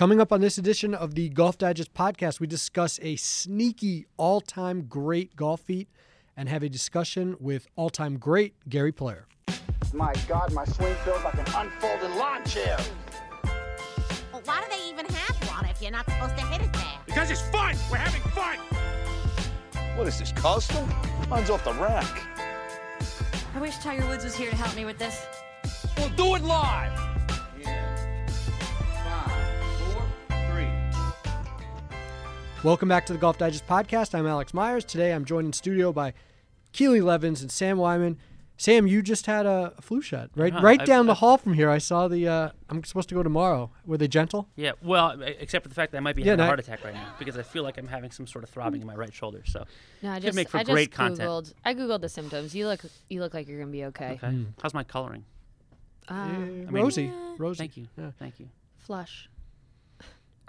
Coming up on this edition of the Golf Digest podcast, we discuss a sneaky all time great golf feat and have a discussion with all time great Gary Player. My God, my swing feels like an unfolding lawn chair. Well, why do they even have one if you're not supposed to hit it there? Because it's fun. We're having fun. What is this, custom? Mine's off the rack. I wish Tiger Woods was here to help me with this. We'll do it live. Welcome back to the Golf Digest podcast. I'm Alex Myers. Today I'm joined in studio by Keely Levins and Sam Weinman. Sam, you just had a, a flu shot, right? Yeah, right I- down the hall from here. I saw the. Uh, I'm supposed to go tomorrow. Were they gentle? Yeah, well, except for the fact that I might be Yeah, having no, a I- heart attack right now because I feel like I'm having some sort of throbbing in my right shoulder. So, No, I Could just make for I great just content. I googled the symptoms. You look you look like you're gonna be okay. okay. How's my coloring? Uh, Yeah, mean- Rosie, Rosie. Thank you. Yeah. Thank you. Flush.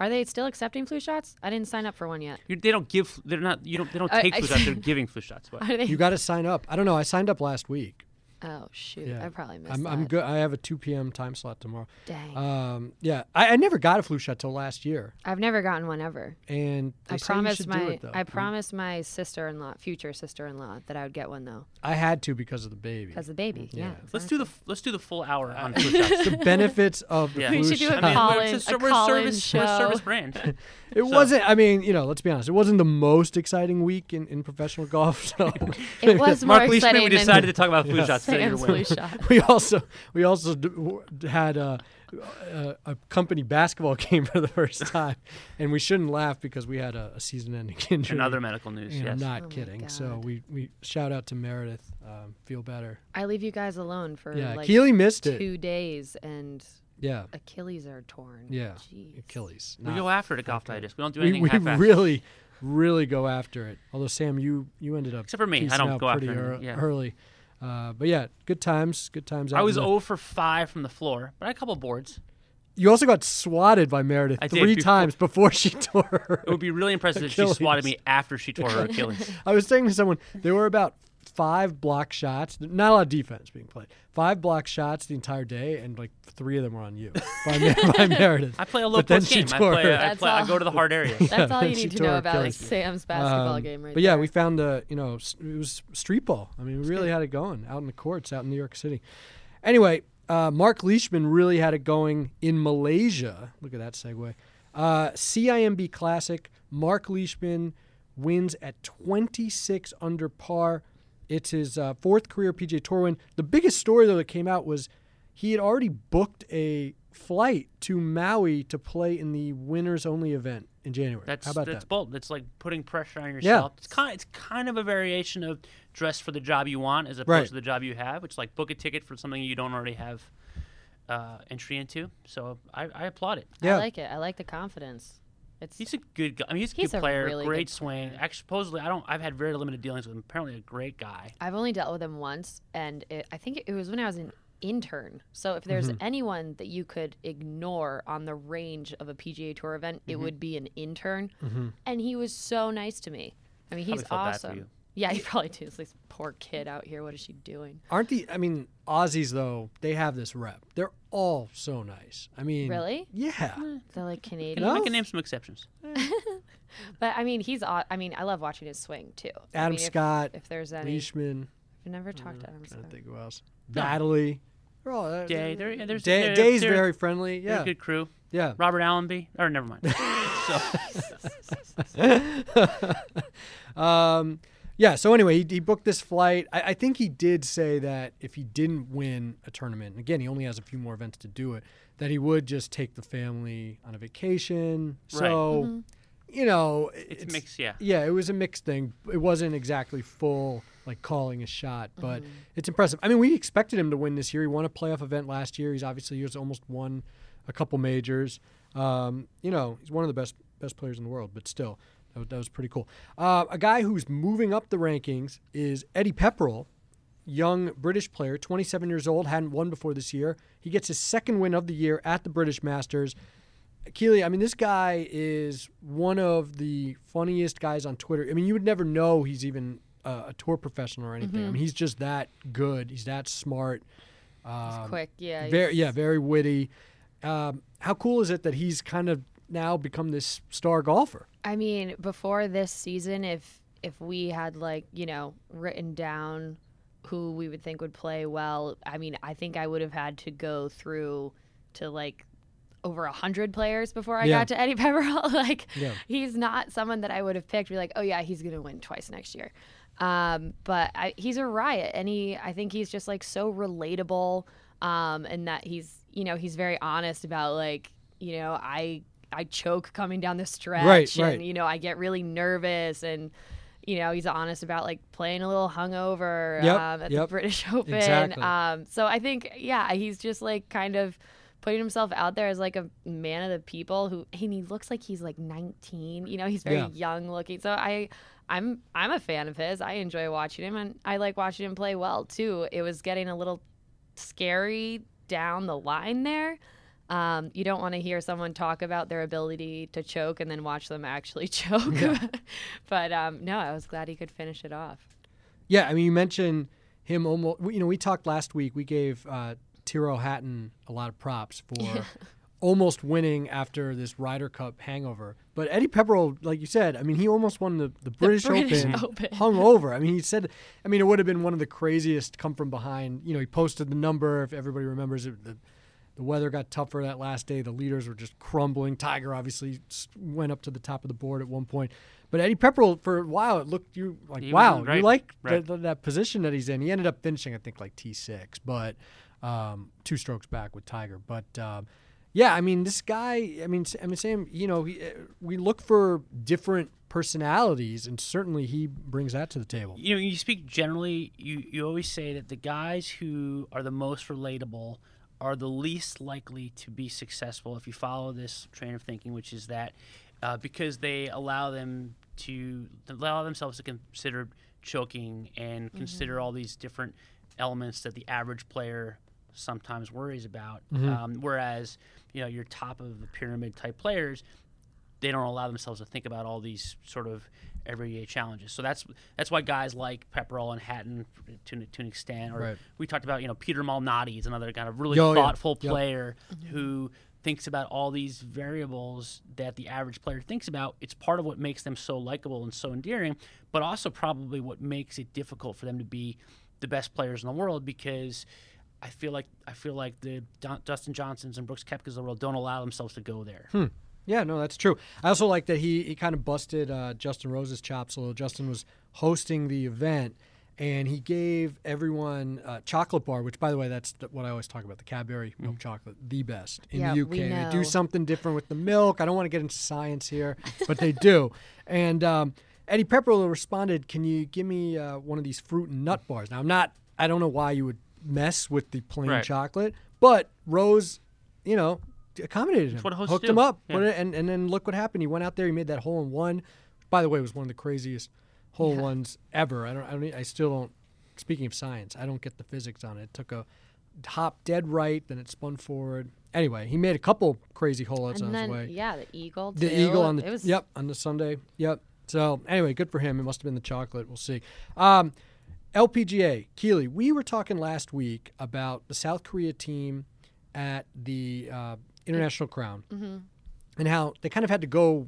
Are they still accepting flu shots? I didn't sign up for one yet. you. They don't give. They're not. You don't. They don't I- take I- flu shots. They're giving flu shots. But Are they? You got to sign up. I don't know. I signed up last week. Oh shoot! Yeah. I probably missed I'm, that. I'm good. I have a 2 p.m. time slot tomorrow. Dang. Um, yeah, I, I never got a flu shot till last year, I've never gotten one ever. and they I say promised should my do it. I hmm. promised my sister-in-law, future sister-in-law, that I would get one though, I had to because of the baby. because of the baby. Hmm. Yeah. Yeah. let's do the. Let's do the full hour uh, on flu shots. the benefits of the Yeah. flu We should do a shot. I mean, we're, a, a we're call-in service. We're a service brand. It wasn't. I mean, you know, let's be honest. It wasn't the most exciting week in, in professional golf. So It was more Mark Leishman, exciting we decided to talk about flu shots today. Sam's You're shot. we also we also d- w- had a, a, a company basketball game for the first time, and we shouldn't laugh because we had a, a season-ending injury. And other medical news. And I'm not Oh kidding. So we we shout out to Meredith. Um, feel better. I leave you guys alone for Yeah, like Keely missed it. two days, and Yeah, Achilles are torn. yeah. Jeez. Achilles. we go after it at Golf Digest. We don't do we, anything we half-assed. really, really go after it. Although Sam, you you ended up Except for me, I piecing don't go after pretty anything, yeah. early. Uh, but yeah, good times, good times. I was the- 0 for 5 from the floor, but I had a couple boards. You also got swatted by Meredith I three before- times before she tore. Her. It would be really impressive if she swatted me after she tore her Achilles. I was saying to someone there were about five block shots. Not a lot of defense being played. Five block shots the entire day, and like three of them were on you by, Mer- by Meredith. I play a low But post game. I play. I, That's play I all. go to the hard area. That's all you need to know about Achilles. Sam's basketball Um, game, right but yeah, there. we found a you know it was street ball. I mean, we really had it going out in the courts out in New York City. Anyway, uh, Mark Leishman really had it going in Malaysia. Look at that segue. Uh, CIMB Classic. Mark Leishman wins at 26 under par. It's his uh, fourth career PGA Tour win. The biggest story though that came out was he had already booked a flight to Maui to play in the winners only event in January. That's How about that's that? bold. It's like putting pressure on yourself. Yeah. It's kind it's kind of a variation of dress for the job you want as opposed Right. to the job you have. It's like book a ticket for something you don't already have uh, entry into. So I, I applaud it. Yeah. I like it. I like the confidence. It's He's a good guy. I mean, he's a He's good a player, really great good swing. player. Actually, supposedly, I don't. I've had very limited dealings with him. Apparently, a great guy. I've only dealt with him once, and it, I think it was when I was an intern. So if there's Mm-hmm. anyone that you could ignore on the range of a PGA Tour event, it Mm-hmm. would be an intern. And he was so nice to me. I mean, he's Probably bad for awesome. You. Yeah, he probably did. It's like poor kid out here. What is she doing? Aren't the? I mean, Aussies though they have this rep. They're all so nice. I mean, Really? Yeah. They're like I Canadian. can, I can name some exceptions. But I mean, he's. aw- I mean, I love watching his swing too. I Adam mean, if- Scott, If, there's any, Leishman. I've never talked to Adam Scott. Trying Scott. to think who else. Baddeley. They're all, uh, Day, they're, there's Day, they're- Day's they're- very friendly. they're Yeah. a good crew. Yeah. Robert Allenby, or never mind. Um, yeah. So anyway, he, he booked this flight. I, I think he did say that if he didn't win a tournament, and again, he only has a few more events to do it, that he would just take the family on a vacation. Right. So, you know, it's, mixed. Yeah. Yeah, it was a mixed thing. It wasn't exactly full like calling a shot, but it's impressive. I mean, we expected him to win this year. He won a playoff event last year. He's obviously he's almost won a couple majors. Um, you know, he's one of the best best players in the world, but still, that was, that was pretty cool. Uh, a guy who's moving up the rankings is Eddie Pepperell, young British player, 27 years old, hadn't won before this year. He gets his second win of the year at the British Masters. Keely, I mean, this guy is one of the funniest guys on Twitter. I mean, you would never know he's even uh, a tour professional or anything. I mean, he's just that good. He's that smart. Um, Quick, yeah. very, he's- yeah, very witty. Um, how cool is it that he's kind of now become this star golfer. I mean, before this season, if if we had like you know written down who we would think would play well, I mean, I think I would have had to go through to like over a hundred players before I Yeah. got to Eddie Pepperell. like, Yeah. he's not someone that I would have picked. Be like, oh yeah, he's gonna win twice next year. Um, but I, he's a riot, and he, I think he's just like so relatable, um, and that he's, you know, he's very honest about like, you know, I, I choke coming down the stretch, Right, and right. you know, I get really nervous, and you know, he's honest about like playing a little hungover Yep, um, at yep, the British Open. exactly. Um, so I think, yeah, he's just like kind of putting himself out there as like a man of the people who and he looks like he's like 19 you know he's very Yeah. young looking so i i'm i'm a fan of his i enjoy watching him and i like watching him play well too it was getting a little scary down the line there um, you don't want to hear someone talk about their ability to choke and then watch them actually choke but um, no i was glad he could finish it off Yeah, I mean, you mentioned him almost. You know, we talked last week. We gave uh, Tyrrell Hatton a lot of props for almost winning after this Ryder Cup hangover. But Eddie Pepperell, like you said, I mean, he almost won the, the British, British Open, Open. hungover. I mean, he said, I mean, it would have been one of the craziest come from behind. You know, he posted the number. If everybody remembers it, the, the weather got tougher that last day. The leaders were just crumbling. Tiger obviously went up to the top of the board at one point. But Eddie Pepperell, for a while, it looked you like, He wow, doing you like Right. the, the, that position that he's in. He ended up finishing, I think, like T6, but um, two strokes back with Tiger. But um, yeah, I mean, this guy, I mean, I mean, Sam, you know, he, uh, we look for different personalities, and certainly he brings that to the table. you know, you speak generally. You you always say that the guys who are the most relatable are the least likely to be successful if you follow this train of thinking, which is that uh, because they allow them to allow themselves to consider choking and consider all these different elements that the average player sometimes worries about. Um, whereas you know your top of the pyramid type players they don't allow themselves to think about all these sort of everyday challenges. So that's that's why guys like Pepperell and Hatton to, to an extent, or Right. we talked about you know Peter Malnati is another kind of really Oh, yeah. thoughtful Yep. player who thinks about all these variables that the average player thinks about. It's part of what makes them so likable and so endearing, but also probably what makes it difficult for them to be the best players in the world because. I feel like I feel like the Don- Dustin Johnsons and Brooks Koepkas of the world don't allow themselves to go there. Hmm. Yeah, no, that's true. I also like that he, he kind of busted uh, Justin Rose's chops. So Justin was hosting the event, and he gave everyone a chocolate bar. Which, by the way, that's th- what I always talk about: the Cadbury milk chocolate, the best in Yeah, the UK. we They do something different with the milk. I don't want to get into science here, but they do. And um, Eddie Pepperell responded, "Can you give me uh, one of these fruit and nut bars?" Now, I'm not. I don't know why you would mess with the plain Right. chocolate, but Rose, you know. Accommodated him, what hosts hooked do. him up, Yeah. it- and and then look what happened. He went out there, he made that hole in one. By the way, it was one of the craziest hole in ones ever. I don't, I don't, I still don't. Speaking of science, I don't get the physics on it. It took a hop dead right, then it spun forward. Anyway, he made a couple crazy hole outs on and his way. yeah the eagle The too. eagle on the it was yep on the Sunday. Yep. So anyway, good for him. It must have been the chocolate. We'll see. Um, LPGA Keely. We were talking last week about the South Korea team at the uh, International Crown Mm-hmm. and how they kind of had to go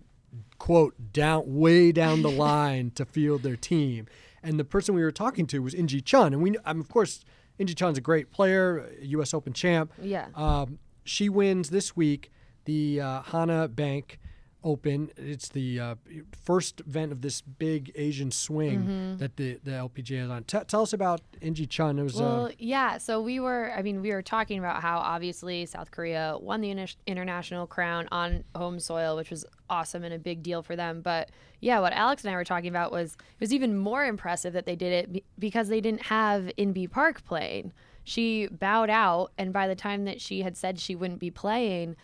quote down way down the line to field their team. And the person we were talking to was In Gee Chun, and we um, of course In Gee Chun's a great player, U.S. Open champ. Yeah. Um, she wins this week the uh, Hana Bank Open. It's the uh, first event of this big Asian swing that the, the LPGA is on. T- tell us about In Gee Chun. It was Well, uh, yeah. So we were, I mean, we were talking about how obviously South Korea won the inter- international crown on home soil, which was awesome and a big deal for them. But yeah, what Alex and I were talking about was it was even more impressive that they did it be- because they didn't have Inbee Park playing. She bowed out, and by the time that she had said she wouldn't be playing,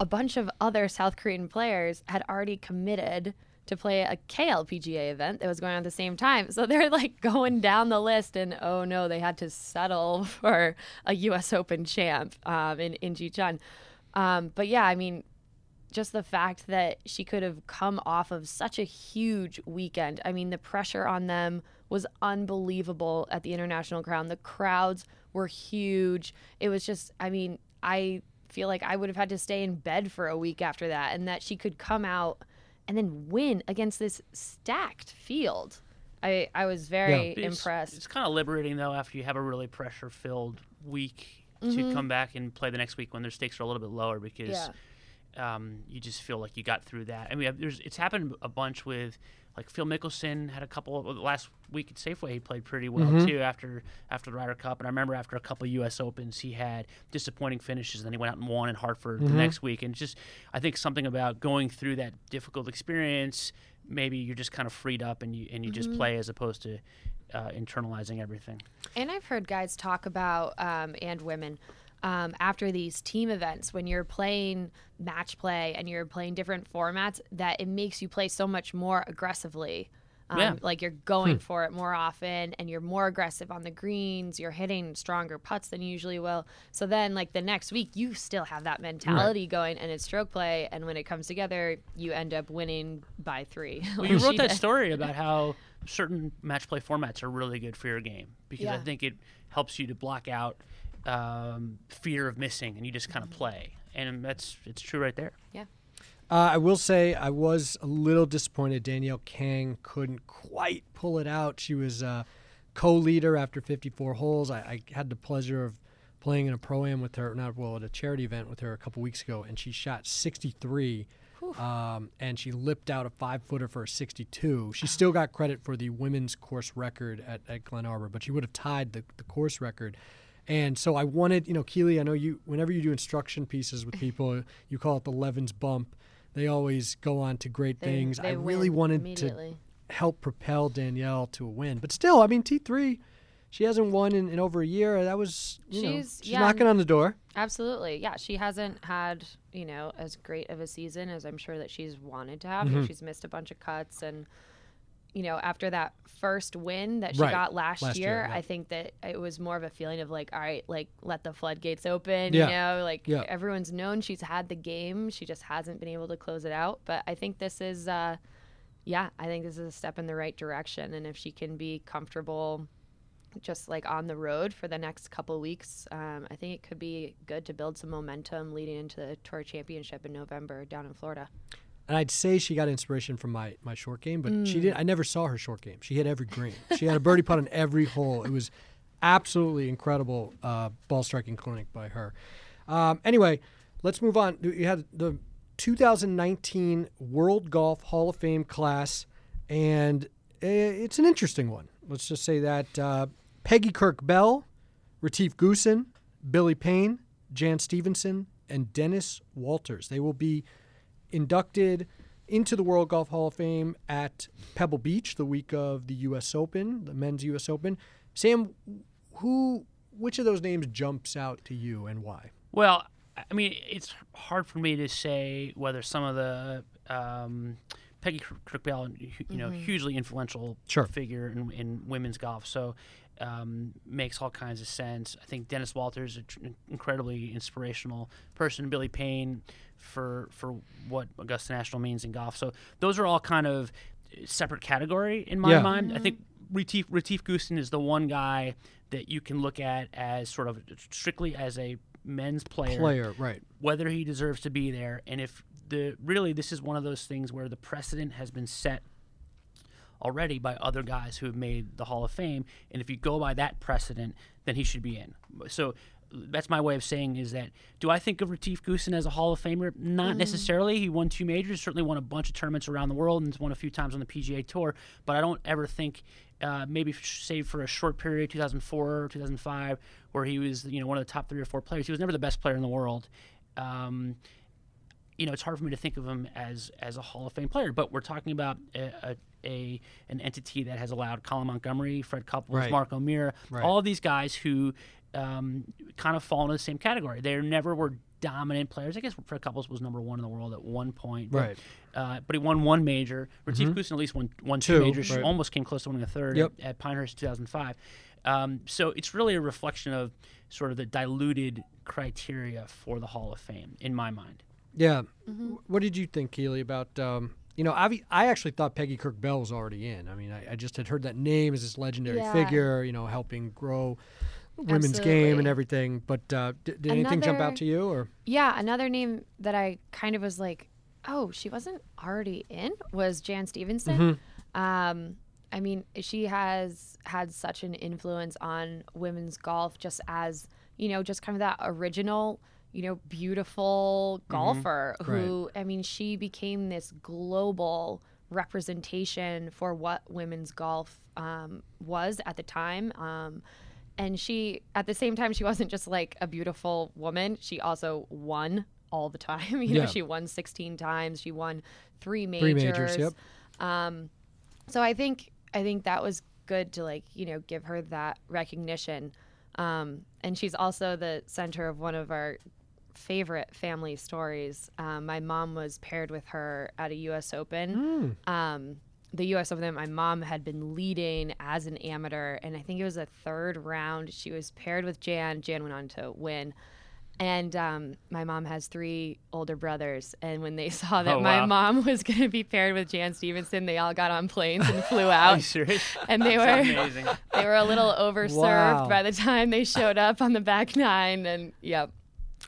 a bunch of other South Korean players had already committed to play a KLPGA event that was going on at the same time. So they're like going down the list, and oh no, they had to settle for a U.S. Open champ um, in in Chun. Um, but yeah, I mean, just the fact that she could have come off of such a huge weekend. I mean, the pressure on them was unbelievable at the International Crown. The crowds were huge. It was just, I mean, I feel like I would have had to stay in bed for a week after that, and that she could come out and then win against this stacked field. I I was very It's- impressed. It's kind of liberating though after you have a really pressure-filled week Mm-hmm. to come back and play the next week when their stakes are a little bit lower because um, you just feel like you got through that. I mean, there's it's happened a bunch with like Phil Mickelson had a couple of, last week at Safeway. He played pretty well Mm-hmm. too after after the Ryder Cup, and I remember after a couple of U.S. Opens, he had disappointing finishes. And then he went out and won in Hartford Mm-hmm. the next week, and just I think something about going through that difficult experience. Maybe you're just kind of freed up and you and you just play as opposed to uh, internalizing everything. And I've heard guys talk about, um, and women, um, after these team events, when you're playing match play and you're playing different formats, that it makes you play so much more aggressively. Um, Yeah. Like you're going for it more often and you're more aggressive on the greens, you're hitting stronger putts than you usually will. So then, like the next week, you still have that mentality going and it's stroke play. And when it comes together, you end up winning by three. Well, like you wrote that did. story about how certain match play formats are really good for your game because I think it helps you to block out um, fear of missing and you just kind of play. And that's it's true right there. Yeah. Uh, I will say I was a little disappointed Danielle Kang couldn't quite pull it out. She was uh, co-leader after 54 holes. I, I had the pleasure of playing in a pro am with her, not well, at a charity event with her a couple weeks ago, and she shot 63. Um, and she lipped out a five footer for a 62. She still got credit for the women's course record at, at Glen Arbor, but she would have tied the, the course record. And so I wanted, you know, Keely, I know you, whenever you do instruction pieces with people, you call it the Levins bump. They always go on to great They- things. I they really win wanted to help propel Danielle to a win. But still, I mean, T3, she hasn't won in, in over a year. That was, you know, She's- she's yeah, knocking on the door. Absolutely. Yeah. She hasn't had, you know, as great of a season as I'm sure that she's wanted to have. Mm-hmm. She's missed a bunch of cuts. And, you know, after that first win that she Right. got last, Last year, year, yeah. I think that it was more of a feeling of like, all right, like let the floodgates open. Yeah. You know, like Yeah. everyone's known she's had the game. She just hasn't been able to close it out. But I think this is, uh, yeah, I think this is a step in the right direction. And if she can be comfortable just like on the road for the next couple weeks, um, I think it could be good to build some momentum leading into the Tour Championship in November down in Florida. And I'd say she got inspiration from my, my short game, but Mm. she did. I never saw her short game. She hit every green. She had a birdie putt on every hole. It was absolutely incredible uh, ball striking clinic by her. Um, anyway, let's move on. You had the 2019 World Golf Hall of Fame class, and uh, it's an interesting one. Let's just say that uh, Peggy Kirk Bell, Retief Goosen, Billy Payne, Jan Stephenson, and Dennis Walters. They will be inducted into the World Golf Hall of Fame at Pebble Beach the week of the U.S. Open, the men's U.S. Open. Sam, who, which of those names jumps out to you and why? Well, I mean, it's hard for me to say whether some of the um, Peggy Kirk Bell, you know, hugely influential Sure. figure in, in women's golf, so um, makes all kinds of sense. I think Dennis Walters is an tr- incredibly inspirational person. Billy Payne for for what Augusta National means in golf. So those are all kind of separate category in my Yeah. mind. I think Retief, Retief Goosen is the one guy that you can look at as sort of strictly as a men's player, Player, right. whether he deserves to be there, and if the really this is one of those things where the precedent has been set already by other guys who have made the Hall of Fame, and if you go by that precedent, then he should be in. So that's my way of saying is that do I think of Retief Goosen as a Hall of Famer? Not necessarily. He won two majors, certainly won a bunch of tournaments around the world, and won a few times on the PGA Tour. But I don't ever think, uh, maybe f- save for a short period, 2004 or 2005, where he was you know one of the top three or four players. He was never the best player in the world. Um, you know, it's hard for me to think of him as as a Hall of Fame player. But we're talking about a, a, a an entity that has allowed Colin Montgomerie, Fred Couples, Right. Mark O'Meara, Right. all of these guys who um, kind of fall into the same category. They never were dominant players. I guess Fred Couples was number one in the world at one point. but- Right. Uh, but he won one major. Retief Goosen at least won, won two, Mm-hmm. Two, majors. right. Almost came close to winning a third Yep. at, at Pinehurst 2005. Um, so it's really a reflection of sort of the diluted criteria for the Hall of Fame, in my mind. Yeah. Mm-hmm. What did you think, Keely, about, um, you know, I, I actually thought Peggy Kirk Bell was already in. I mean, I, I just had heard that name as this legendary Yeah. figure, you know, helping grow women's game and everything. But uh, did, did anything jump out to you or? Yeah, another name that I kind of was like, oh, she wasn't already in was Jan Stephenson. Um, I mean, she has had such an influence on women's golf, just as you know, just kind of that original, you know, beautiful golfer who, I mean, she became this global representation for what women's golf um, was at the time. Um, and she, at the same time, she wasn't just like a beautiful woman. She also won all the time. You know, Yeah. she won 16 times. She won three majors. Three majors, yep. Um, so I think I think that was good to like you know give her that recognition. Um, and she's also the center of one of our favorite family stories. Um, my mom was paired with her at a U.S. Open. Um, the U.S. Open that my mom had been leading as an amateur, and I think it was a third round. She was paired with Jan. Jan went on to win. And um, my mom has three older brothers, and when they saw that Oh, my wow. mom was going to be paired with Jan Stephenson, they all got on planes and flew out. and they were amazing. they were a little overserved Wow. by the time they showed up on the back nine. And yep,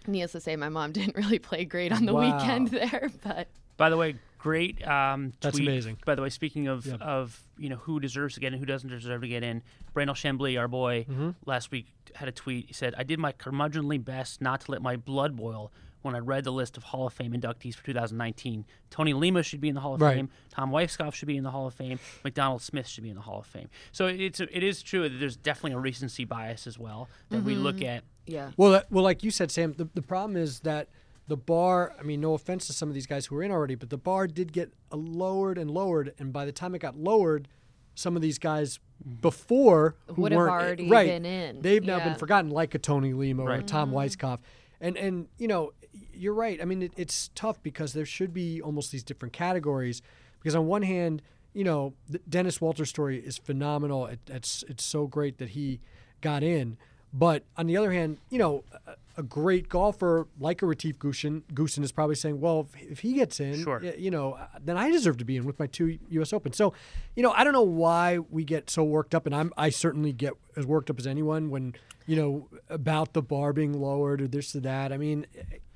needless to say, my mom didn't really play great on the Wow. weekend there. But By the way, great um, That's tweet. amazing. By the way, speaking of Yep. of you know who deserves to get in, who doesn't deserve to get in, Brandel Chamblee, our boy, Mm-hmm. last week had a tweet. He said, "I did my curmudgeonly best not to let my blood boil." When I read the list of Hall of Fame inductees for 2019, Tony Lema should be in the Hall of Right. Fame. Tom Weiskopf should be in the Hall of Fame. Macdonald Smith should be in the Hall of Fame. So it's it is true that there's definitely a recency bias as well that we look at. Yeah, Well, that, well, like you said, Sam, the, the problem is that the bar. I mean, no offense to some of these guys who are in already, but the bar did get lowered and lowered, and by the time it got lowered, some of these guys mm-hmm. before who Would weren't already right, been in. They've now been forgotten, like a Tony Lema or a Right. Tom mm-hmm. Weiskopf. And and you know, you're right. I mean, it, it's tough because there should be almost these different categories. Because on one hand, you know, the Dennis Walter's story is phenomenal. It, it's it's so great that he got in. But on the other hand, you know, a, a great golfer like a Retief Goosen, Goosen is probably saying, well, if, if he gets in, Sure. you know, uh, then I deserve to be in with my two U.S. Open. So, you know, I don't know why we get so worked up, and I'm I certainly get as worked up as anyone when you know about the bar being lowered or this or that. I mean,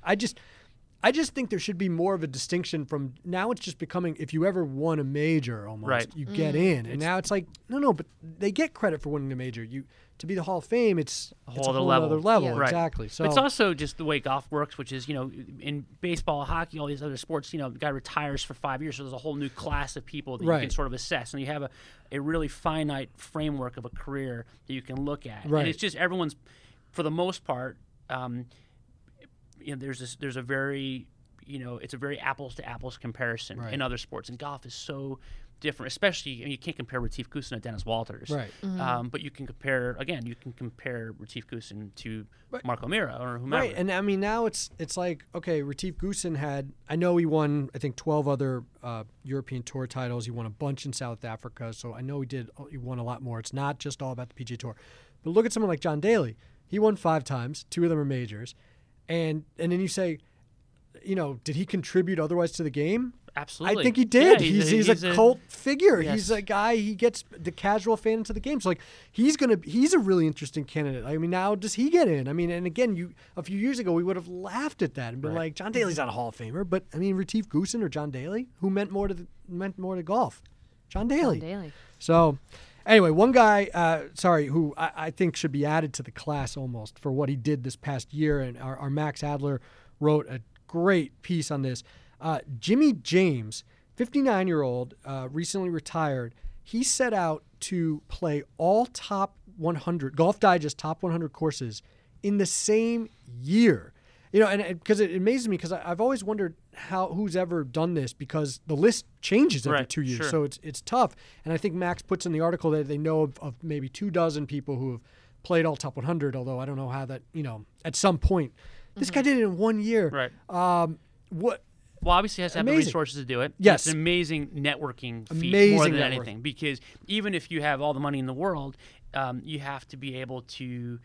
I just. I just think there should be more of a distinction from now it's just becoming if you ever won a major almost Right. you get in and now it's like no no but they get credit for winning a major you to be the Hall of Fame it's a whole it's a other whole level. other level Yeah. Right. exactly so It's also just the way golf works, which is, you know, in baseball, hockey, all these other sports, you know, the guy retires for five years, so there's a whole new class of people that you can sort of assess. And you have a, a really finite framework of a career that you can look at. Right. And it's just everyone's, for the most part, um, you know, there's this, there's a very, you know, it's a very apples to apples comparison Right. in other sports. And golf is so different, especially, I mean, you can't compare Retief Goosen to Dennis Walters. Right. Um, but you can compare, again, you can compare Retief Goosen to Mark O'Meara or whomever. Right, and I mean now it's it's like okay, Retief Goosen had I know he won I think twelve other uh, European Tour titles. He won a bunch in South Africa, so I know he did he won a lot more. It's not just all about the PGA Tour, but look at someone like John Daly. He won five times, two of them are majors, and and then you say, you know, did he contribute otherwise to the game? Absolutely. I think he did. Yeah, he's, he's, a, cult figure. He's a guy. He gets the casual fan into the game. So like he's gonna. He's a really interesting candidate. I mean, now does he get in? I mean, and again, you a few years ago we would have laughed at that and been like, John Daly's not a Hall of Famer, but I mean, Retief Goosen or John Daly, who meant more to the, meant more to golf, John Daly. Daly. So, anyway, one guy, uh, sorry, who I, I think should be added to the class almost for what he did this past year, and our, our Max Adler wrote a great piece on this. Uh, Jimmy James, 59 year old, uh, recently retired. He set out to play all top 100 Golf Digest top 100 courses in the same year. You know, and because it, amazes me because I've always wondered how who's ever done this because the list changes every Right, two years, sure. so it's it's tough. And I think Max puts in the article that they know of, of maybe two dozen people who have played all top 100. Although I don't know how that you know at some point this Mm-hmm. guy did it in one year. Right. Um, what? Well, obviously, he has to have the resources to do it. Yes. It's an amazing networking feat Amazing more than networking. anything. Because even if you have all the money in the world, um, you have to be able to,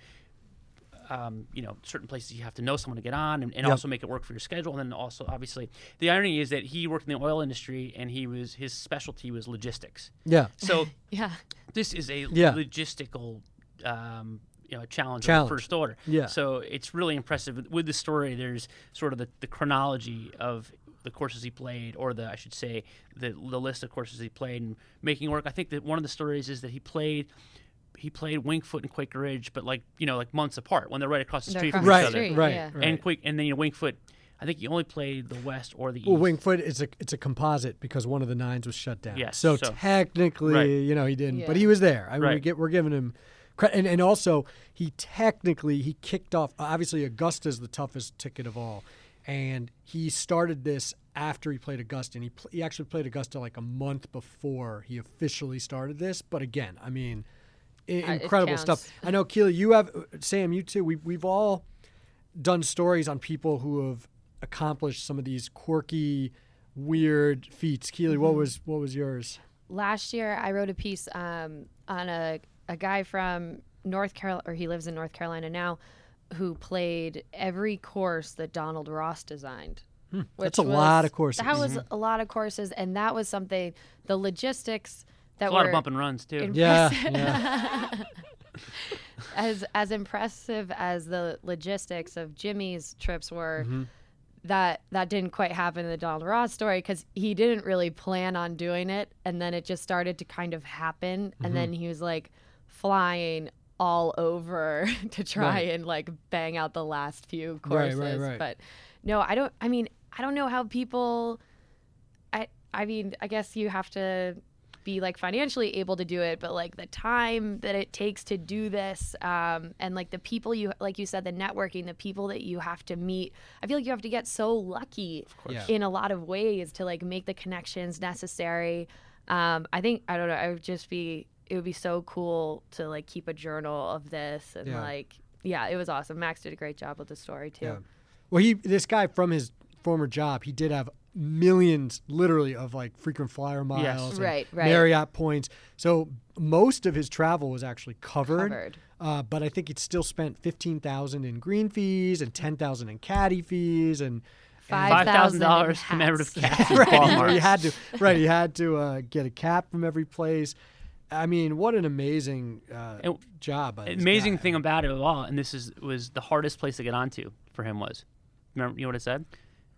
um, you know, certain places you have to know someone to get on and, and Yep. also make it work for your schedule. And then also, obviously, the irony is that he worked in the oil industry and he was his specialty was logistics. Yeah. So Yeah. this is a Yeah. logistical um, you know a challenge, Challenge. first order. Yeah. So it's really impressive with the story. There's sort of the, the chronology of the courses he played, or the I should say the the list of courses he played and making work. I think that one of the stories is that he played. He played Winged Foot and Quaker Ridge, but like you know, like months apart when they're right across the They're street across from the right, each other. street, right, yeah. right. And Quake, and then you know, Winged Foot. I think he only played the West or the East. Well, Winged Foot is a it's a composite because one of the nines was shut down. Yes, So, so- technically, Right. you know, he didn't, but he was there. I mean, we Right. get we're giving him credit, and, and also he technically he kicked off. Obviously, Augusta's the toughest ticket of all, and he started this after he played Augusta. And he pl- he actually played Augusta like a month before he officially started this. But again, I mean, i- Uh, incredible stuff. I know Keely, you have Sam, you too. We we've all done stories on people who have accomplished some of these quirky, weird feats. Keely, what Mm-hmm. was what was yours? last year I wrote a piece um, on a, a guy from North Carolina, or he lives in North Carolina now, who played every course that Donald Ross designed. Hmm, That's which a lot of courses. That was a lot of courses, and that was something. The logistics that a lot were of bump and runs too. Yeah, impressive- yeah. as as impressive as the logistics of Jimmy's trips were. Mm-hmm. That that didn't quite happen in the Donald Ross story because he didn't really plan on doing it, and then it just started to kind of happen, Mm-hmm. and then he was like flying all over to try Right. and like bang out the last few courses. right, right. But no, I don't. I mean, I don't know how people. I I mean, I guess you have to be like financially able to do it, but like the time that it takes to do this, um, and like the people you like you said, the networking, the people that you have to meet. I feel like you have to get so lucky Yeah. in a lot of ways to like make the connections necessary. Um, I think I don't know. I would just be. It would be so cool to like keep a journal of this and Yeah. like. Yeah, it was awesome. Max did a great job with the story too. Yeah. Well, he this guy from his former job, he did have millions, literally, of like frequent flyer miles, and Right, right. Marriott points. So most of his travel was actually covered. Covered. Uh, but I think he'd still spent fifteen thousand in green fees and ten thousand in caddy fees and. Five thousand dollars hats. commemorative cash from right, Walmart. he had to. Right, he had to uh, get a cap from every place. I mean, what an amazing uh, And- job! By this Amazing guy. thing about it all, and this is was the hardest place to get onto for him was. Remember, you know what it said?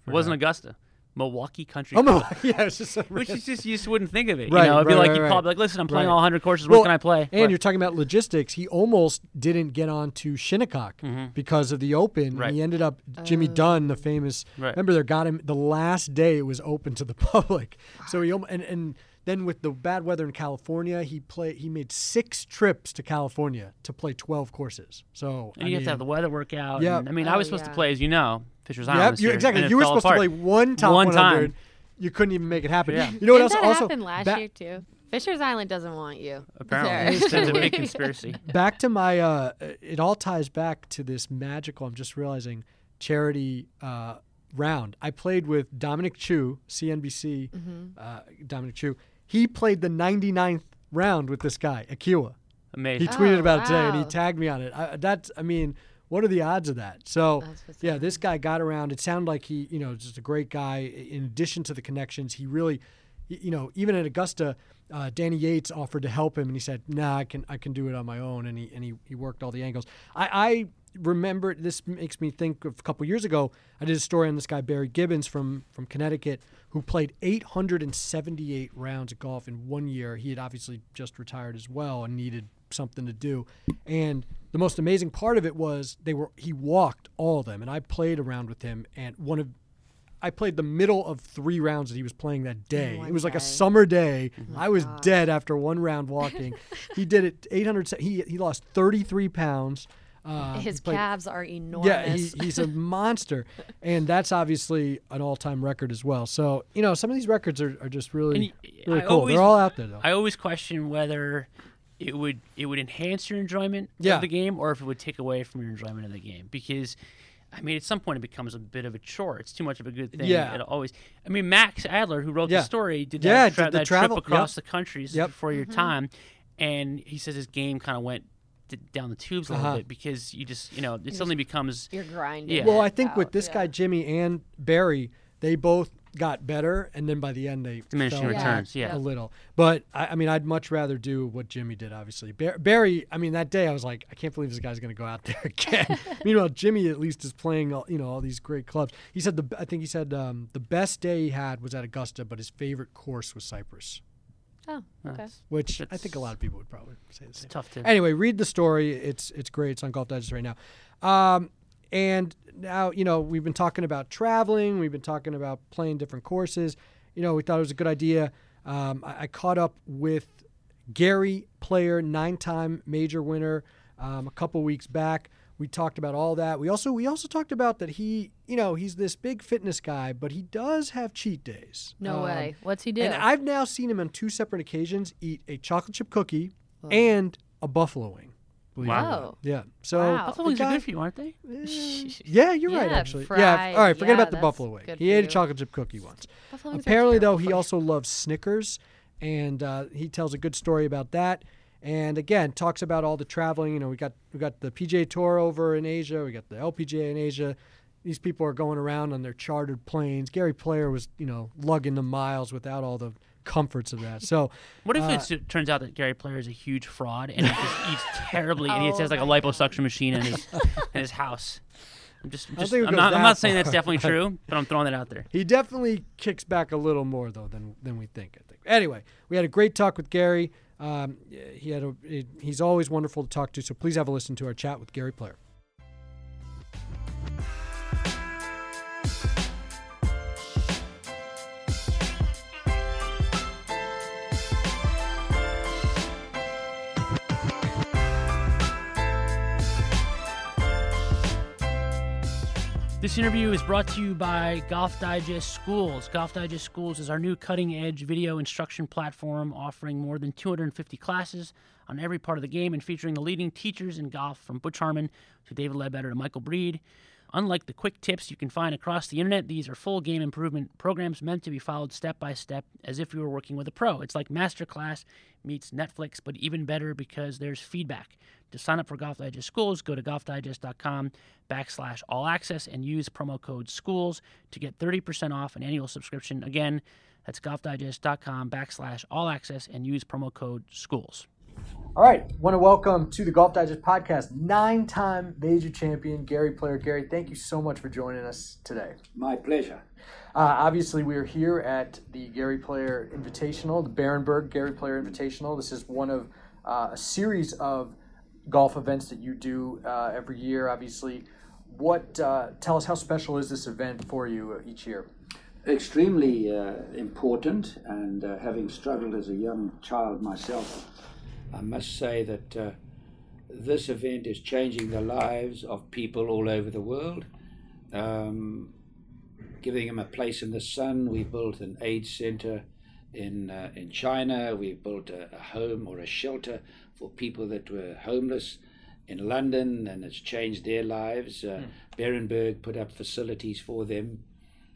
It wasn't Augusta, Milwaukee Country. Oh Club. Yeah, it's just a Which is just you just wouldn't think of it. Right, you know, it'd be like right, you right. call, like, listen, I'm playing Right. all 100 courses. Well, what can I play? And What? you're talking about logistics. He almost didn't get on to Shinnecock because of the Open. Mm-hmm. Right. He ended up Jimmy Dunn, the famous. Right. Remember, they got him the last day it was open to the public. So he almo- and and then with the bad weather in California, he played. He made six trips to California to play 12 courses. So and I you have to have the weather work out. Yeah. and, I mean, I Oh, was supposed to play, as you know, Fisher's Island. Yep, this you, year, exactly. and You were supposed apart. to play one top One time. You couldn't even make it happen. Yeah. You know what Didn't else? that Also, happened last ba- year too? Fisher's Island doesn't want you. Apparently, it's a big conspiracy. back to my uh it all ties back to this magical i'm just realizing charity uh round. I played with dominic chu cnbc uh, dominic chu. He played the 99th round with this guy akiwa Amazing. he tweeted Oh, about it today and he tagged me on it. I, that's i mean what are the odds of that? So yeah this guy got around. It sounded like he you know just a great guy. In addition to the connections he really you know even at augusta uh, Danny Yates offered to help him, and he said, "Nah, I can I can do it on my own." And he and he, he worked all the angles. I, I remember this makes me think of a couple years ago. I did a story on this guy Barry Gibbons from from Connecticut who played 878 rounds of golf in one year. He had obviously just retired as well and needed something to do. And the most amazing part of it was they were he walked all of them, and I played around with him. And one of I played the middle of three rounds that he was playing that day. one It was like a summer day. Oh I was dead after one round walking. he did it 800. He he lost 33 pounds. Uh, His played- calves are enormous. Yeah, he, he's a monster, and that's obviously an all-time record as well. So you know, some of these records are, are just really And y- really I cool. always- They're all out there though. I always question whether it would it would enhance your enjoyment Yeah. of the game or if it would take away from your enjoyment of the game because I mean at some point it becomes a bit of a chore. It's too much of a good thing. Yeah. It always I mean Max Adler who wrote Yeah. the story did Yeah, that, tra- did the that travel- trip across yep. the country this is Yep. before your time and he says his game kind of went d- down the tubes a little Uh-huh. bit because you just you know it suddenly becomes You're grinding. Yeah. Well, I it think with this yeah. guy Jimmy and Barry, they both got better, and then by the end they Diminishing fell returns, back yeah. a little. But I, I mean, I'd much rather do what Jimmy did. Obviously, Bar- Barry. I mean, that day I was like, I can't believe this guy's going to go out there again. Meanwhile, Jimmy at least is playing, all, you know, all these great clubs. He said the, I think he said um, the best day he had was at Augusta, but his favorite course was Cypress, Oh, okay. That's- which I think a lot of people would probably say the same. tough to. Anyway, read the story. It's it's great. It's on Golf Digest right now. Um, and now you know we've been talking about traveling. We've been talking about playing different courses. You know, we thought it was a good idea. Um, I, I caught up with Gary Player, nine-time major winner, um, a couple weeks back. We talked about all that. We also we also talked about that he, you know, he's this big fitness guy, but he does have cheat days. No Um, way. What's he do? and I've now seen him on two separate occasions eat a chocolate chip cookie and a buffalo wing. believe it or Wow. Oh. Yeah. So Wow. Buffalo the wings are guy- good for you, aren't they? Yeah, you're right. Yeah, Actually, yeah. All right, forget Yeah, about the buffalo wing. He for ate a chocolate chip cookie once. Buffalo wings Apparently, though, he also loves Snickers, and uh, he tells a good story about that. And again, talks about all the traveling. You know, we got we got the PGA Tour over in Asia. We got the LPGA in Asia. These people are going around on their chartered planes. Gary Player was, you know, lugging the miles without all the comforts of that. So What if Uh, it turns out that Gary Player is a huge fraud and he just eats terribly and he Oh has like a liposuction machine in his in his house? I'm just, I'm, don't just, I'm not, I'm not saying that's definitely true, but I'm throwing it out there. He definitely kicks back a little more though than than we think. I think. Anyway, we had a great talk with Gary. Um, he had a he- he's always wonderful to talk to. So please have a listen to our chat with Gary Player. This interview is brought to you by Golf Digest Schools. Golf Digest Schools is our new cutting edge video instruction platform offering more than 250 classes on every part of the game and featuring the leading teachers in golf from Butch Harmon to David Ledbetter to Michael Breed. Unlike the quick tips you can find across the internet, these are full game improvement programs meant to be followed step by step as if you were working with a pro. It's like Masterclass meets Netflix, but even better because there's feedback. To sign up for Golf Digest Schools, go to golfdigest.com backslash all access and use promo code schools to get 30% off an annual subscription. Again, that's golfdigest.com backslash all access and use promo code schools. All right, want to welcome to the Golf Digest podcast nine-time major champion Gary Player. Gary, thank you so much for joining us today. My pleasure. Uh, obviously, we are here at the Gary Player Invitational, the Berenberg Gary Player Invitational. This is one of uh, a series of golf events that you do uh, every year. Obviously, what uh, tell us how special is this event for you uh, each year? Extremely uh, important, and uh, having struggled as a young child myself, I must say that uh, this event is changing the lives of people all over the world. Um, giving them a place in the sun. We built an AIDS center in uh, in China. We built a, a home or a shelter for people that were homeless in London, and it's changed their lives. Uh, Berenberg put up facilities for them,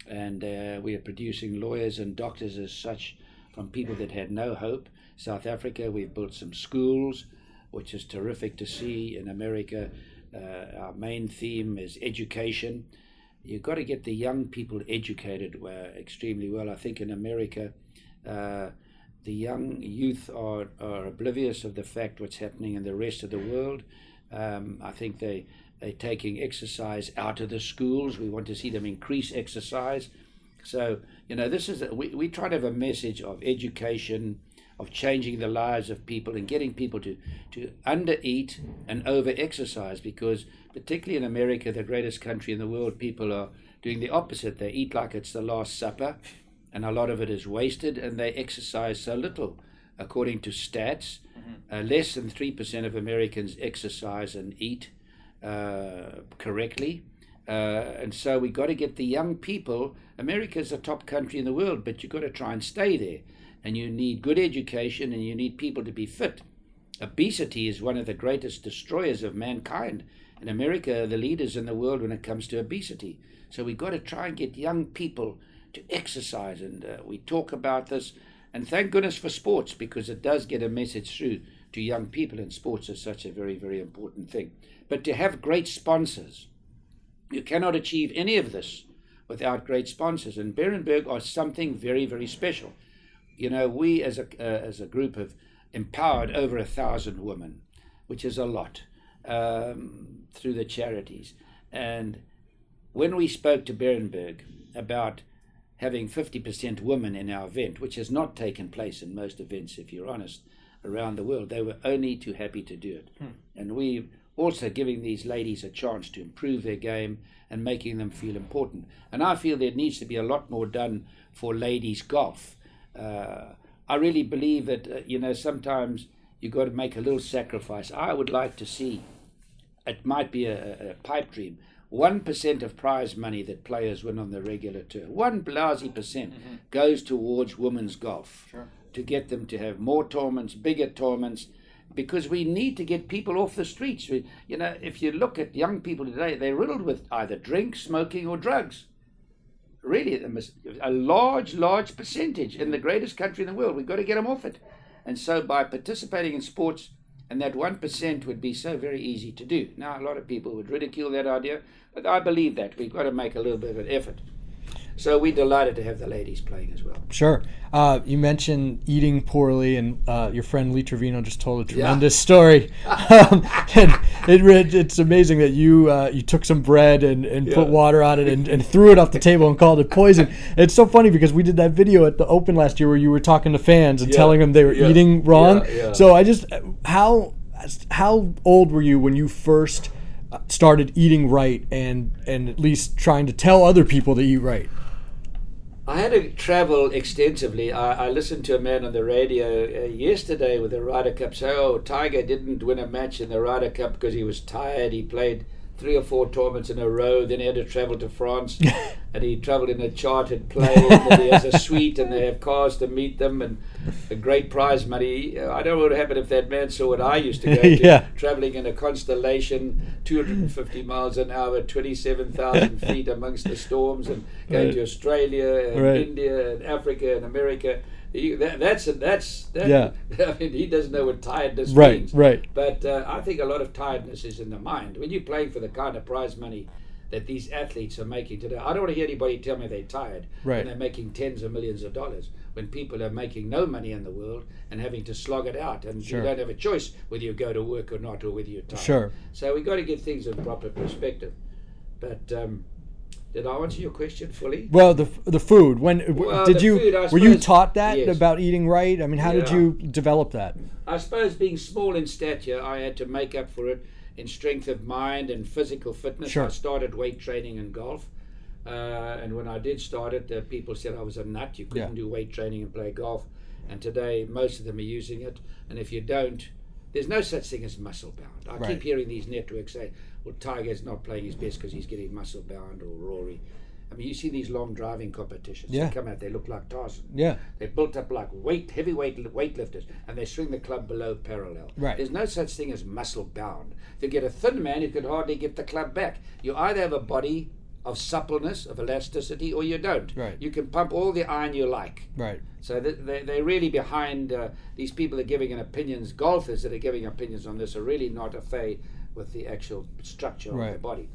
and uh, we are producing lawyers and doctors as such from people that had no hope. South Africa, we've built some schools, which is terrific to see. In America, uh, our main theme is education you've got to get the young people educated uh, extremely well. I think in America, uh, the young youth are, are oblivious of the fact what's happening in the rest of the world. Um, I think they they're taking exercise out of the schools. We want to see them increase exercise. So you know, this is a, we we try to have a message of education, of changing the lives of people and getting people to to undereat and over exercise because particularly in America, the greatest country in the world, people are doing the opposite. They eat like it's the Last Supper, and a lot of it is wasted, and they exercise so little. According to stats, uh, less than 3% of Americans exercise and eat uh, correctly. Uh, and so we've got to get the young people. America's a top country in the world, but you've got to try and stay there. And you need good education and you need people to be fit. Obesity is one of the greatest destroyers of mankind. In America, are the leaders in the world when it comes to obesity. So we've got to try and get young people to exercise. And uh, we talk about this. And thank goodness for sports because it does get a message through to young people, and sports is such a very, very important thing. But to have great sponsors, you cannot achieve any of this without great sponsors. And Berenberg are something very, very special. You know, we as a, uh, as a group have empowered over a thousand women, which is a lot, um, through the charities. And when we spoke to Berenberg about having 50% women in our event, which has not taken place in most events, if you're honest, around the world, they were only too happy to do it. And we also giving these ladies a chance to improve their game and making them feel important. And I feel there needs to be a lot more done for ladies golf. Uh, I really believe that uh, you know sometimes you've got to make a little sacrifice. I would like to see. It might be a, a pipe dream. One percent of prize money that players win on the regular tour, one lousy percent, goes towards women's golf to get them to have more tournaments, bigger tournaments, because we need to get people off the streets. We, you know, if you look at young people today, they're riddled with either drink, smoking, or drugs. Really, a large, large percentage in the greatest country in the world. We've got to get them off it. And so, by participating in sports, and that 1% would be so very easy to do. Now, a lot of people would ridicule that idea, but I believe that. We've got to make a little bit of an effort. So, we're delighted to have the ladies playing as well. Sure. Uh, you mentioned eating poorly, and uh, your friend Lee Trevino just told a tremendous story. um, and it, it, it's amazing that you uh, you took some bread and, and put water on it and, and threw it off the table and called it poison. It's so funny because we did that video at the Open last year where you were talking to fans and Yeah. telling them they were Yeah. eating wrong. Yeah, yeah. So I just how how old were you when you first uh, started eating right and and at least trying to tell other people to eat right? I had to travel extensively. I, I listened to a man on the radio uh, yesterday with the Ryder Cup say, "Oh, Tiger didn't win a match in the Ryder Cup because he was tired. He played three or four tournaments in a row. Then he had to travel to France, and he travelled in a chartered plane. and he has a suite, and they have cars to meet them, and a great prize money. I don't know what would happen if that man saw what I used to go to, traveling in a Constellation, 250 miles an hour, 27,000 feet amongst the storms, and going Right. to Australia and Right. India and Africa and America. He, that, that's that's that, Yeah. I mean, he doesn't know what tiredness Right, means. right. But uh, I think a lot of tiredness is in the mind when you're playing for the kind of prize money that these athletes are making today. I don't want to hear anybody tell me they're tired Right. when they're making tens of millions of dollars. When people are making no money in the world and having to slog it out, and Sure. you don't have a choice whether you go to work or not, or whether you're tired. Sure. So we've got to get things in proper perspective. But um, did I answer your question fully? Well, the the food. When Well, did you food, were you taught that yes. about eating right? I mean, how did you develop that? I suppose being small in stature, I had to make up for it in strength of mind and physical fitness. Sure. I started weight training and golf. Uh, and when I did start it, uh, people said I was a nut. You couldn't Yeah. do weight training and play golf. And today, most of them are using it. And if you don't, there's no such thing as muscle bound. I Right. keep hearing these networks say, well, Tiger's not playing his best because he's getting muscle bound or Rory. I mean, you see these long driving competitions. Yeah. They come out, they look like Tarzan. Yeah. They're built up like weight, heavyweight weightlifters, and they swing the club below parallel. Right. There's no such thing as muscle bound. To get a thin man, you could hardly get the club back. You either have a body of suppleness, of elasticity, or you don't. Right. You can pump all the iron you like. Right. So they, they, they're really behind uh, these people that are giving an opinions. Golfers that are giving opinions on this are really not a fay with the actual structure of Right. their body.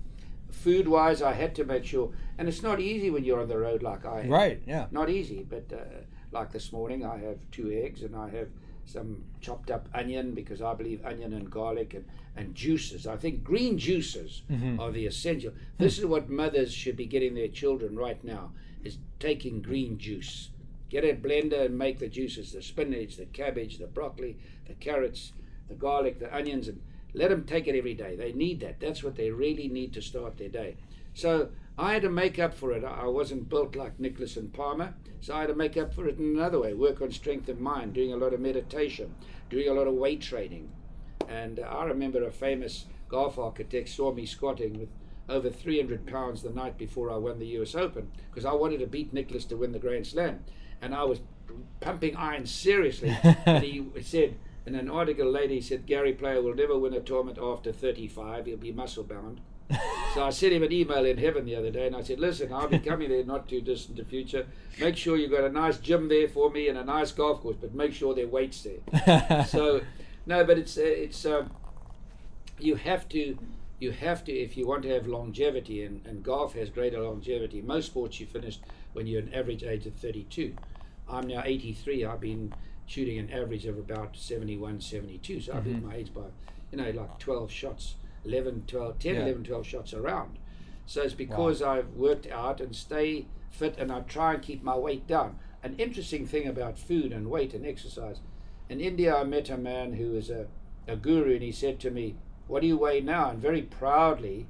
Food wise, I had to make sure, and it's not easy when you're on the road like I am. Right. Yeah. Not easy, but uh, like this morning, I have two eggs and I have some chopped up onion because I believe onion and garlic and, and juices. I think green juices are the essential. This is what mothers should be getting their children right now: is taking green juice. Get a blender and make the juices: the spinach, the cabbage, the broccoli, the carrots, the garlic, the onions, and let them take it every day. They need that. That's what they really need to start their day. So I had to make up for it. I wasn't built like Nicklaus and Palmer, so I had to make up for it in another way. Work on strength of mind, doing a lot of meditation, doing a lot of weight training. And uh, I remember a famous golf architect saw me squatting with over 300 pounds the night before I won the US Open because I wanted to beat Nicklaus to win the Grand Slam. And I was pumping iron seriously. and he said, in an article later, he said, Gary Player will never win a tournament after 35. He'll be muscle bound. So I sent him an email in heaven the other day and I said, Listen, I'll be coming there not too distant in the future. Make sure you've got a nice gym there for me and a nice golf course, but make sure there are weights there. so, no, but it's, uh, it's um, you have to you have to if you want to have longevity, and, and golf has greater longevity. Most sports you finish when you're an average age of 32. I'm now 83. I've been shooting an average of about 71, 72. So I've Mm-hmm. hit my age by, you know, like 12 shots, 11, 12, 10, Yeah. 11, 12 shots around. So it's because I've worked out and stay fit and I try and keep my weight down. An interesting thing about food and weight and exercise. In India, I met a man who was a, a guru and he said to me, What do you weigh now? And very proudly,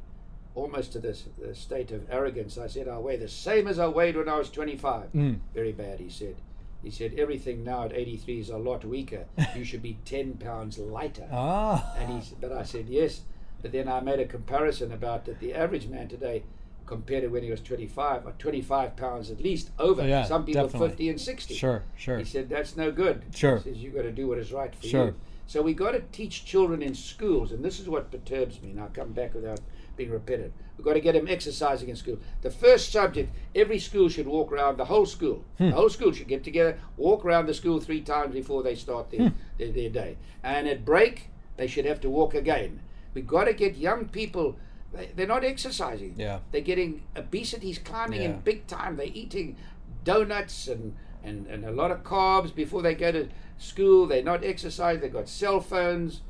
almost to this the state of arrogance, I said, I weigh the same as I weighed when I was 25. Very bad, he said. He said, Everything now at 83 is a lot weaker. You should be 10 pounds lighter. Ah. And he, but I said yes. But then I made a comparison about that the average man today, compared to when he was 25, are 25 pounds at least over. Yeah, Some people definitely. 50 and 60. Sure, sure. He said that's no good. Sure. He says you've got to do what is right for Sure. you. So we got to teach children in schools, and this is what perturbs me. And I'll come back without being repetitive. We've got to get them exercising in school. The first subject, every school should walk around the whole school. Hmm. The whole school should get together, walk around the school three times before they start Hmm. their, their, their day. And at break, they should have to walk again. We've got to get young people. They, they're not exercising. Yeah. They're getting obesity's climbing Yeah. in big time. They're eating donuts and, and, and a lot of carbs before they go to school. They're not exercising. They've got cell phones.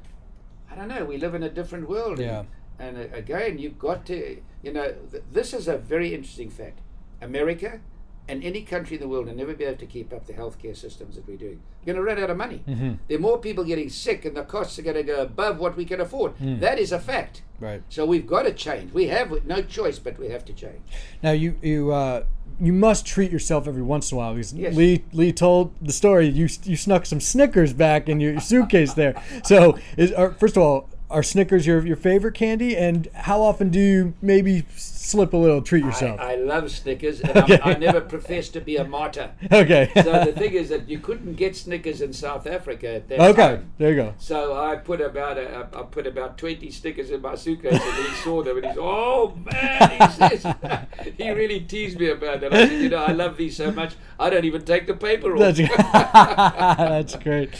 I don't know. We live in a different world. Yeah. And, and uh, again, you've got to, you know, th- this is a very interesting fact. America and any country in the world will never be able to keep up the healthcare systems that we're doing. We're going to run out of money. Mm-hmm. There are more people getting sick, and the costs are going to go above what we can afford. Mm. That is a fact. Right. So we've got to change. We have no choice, but we have to change. Now you you uh, you must treat yourself every once in a while because Yes. Lee Lee told the story. You you snuck some Snickers back in your suitcase there. So is are, first of all, are Snickers your your favorite candy? And how often do you maybe slip a little, treat yourself? I, I love Snickers, and Okay. I never profess to be a martyr. okay. So the thing is that you couldn't get Snickers in South Africa at that okay. time. There you go. So I put about a, I put about twenty Snickers in my suitcase, and he saw them, and he's oh man, he says he really teased me about that. I said, you know, I love these so much, I don't even take the paper off. That's, that's great.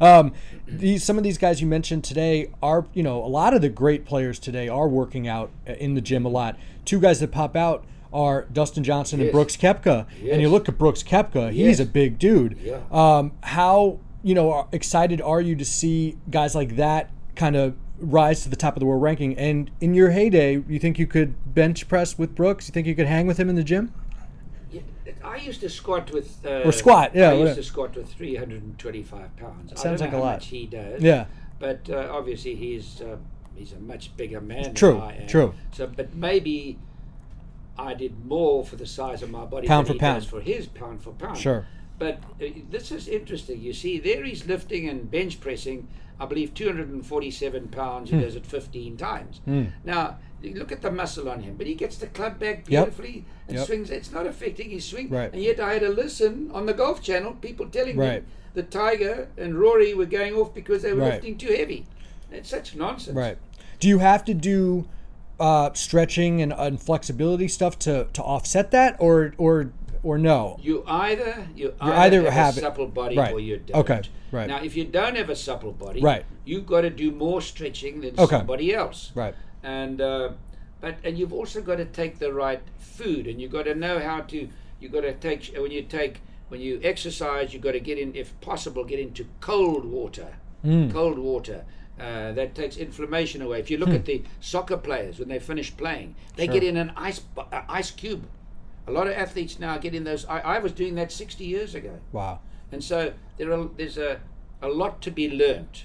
Um, these some of these guys you mentioned today are you know a lot of the great players today are working out uh, in the gym a lot. Two guys that pop out are Dustin Johnson and Yes. Brooks Koepka. And you look at Brooks Koepka, Yes. he's a big dude. Yeah. Um, how you know excited are you to see guys like that kind of rise to the top of the world ranking? And in your heyday, you think you could bench press with Brooks? You think you could hang with him in the gym? I used to squat with uh, Or squat, yeah, I used to squat with 325 pounds. I Sounds don't like a lot. he does. Yeah. but uh, obviously he's uh, he's a much bigger man. True, than I am. true. So, but maybe I did more for the size of my body Pound than for he pound. does for his pound for pound. Sure. But uh, this is interesting. You see, there he's lifting and bench pressing. I believe 247 pounds. He Hmm. does it 15 times. Now, you look at the muscle on him, but he gets the club back Yep. beautifully and Yep. swings. It's not affecting his swing. Right. And yet I had to listen on the Golf Channel, people telling Right. me that Tiger and Rory were going off because they were Right. lifting too heavy. It's such nonsense. Right. Do you have to do uh, stretching and, and flexibility stuff to, to offset that, or or or no? You either you, either either, have, have a supple body right. or you don't. Okay, right. Now, if you don't have a supple body, Right. you've got to do more stretching than Okay. somebody else. Right. And uh, but and you've also got to take the right food, and you've got to know how to. You've got to take when you take when you exercise. You've got to get in, if possible, get into cold water. Hmm. Cold water. Uh, that takes inflammation away. If you look at the soccer players when they finish playing, they Sure. get in an ice uh, ice cube. A lot of athletes now get in those. I, I was doing that 60 years ago. Wow. And so there are, there's a, a lot to be learnt,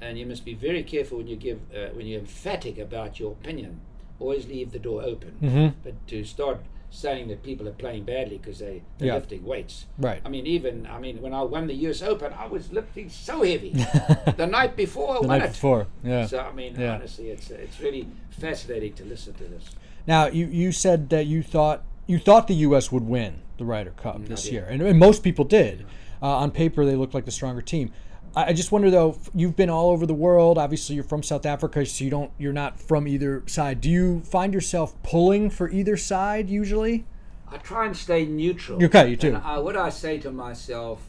and you must be very careful when you give uh, when you're emphatic about your opinion. Always leave the door open. Mm-hmm. But to start saying that people are playing badly because they, they're Yeah. lifting weights. Right. I mean, even I mean, when I won the U.S. Open, I was lifting so heavy. the night before I The won night it. before, yeah. So I mean, Yeah. honestly, it's it's really fascinating to listen to this. Now you you said that you thought you thought the U.S. would win the Ryder Cup this year, and, and most people did. Uh, on paper, they looked like the stronger team. I, just wonder though, you've been all over the world. Obviously, you're from South Africa, so you don't you're not from either side. Do you find yourself pulling for either side usually? I try and stay neutral. Okay, you do. And I, what I say to myself,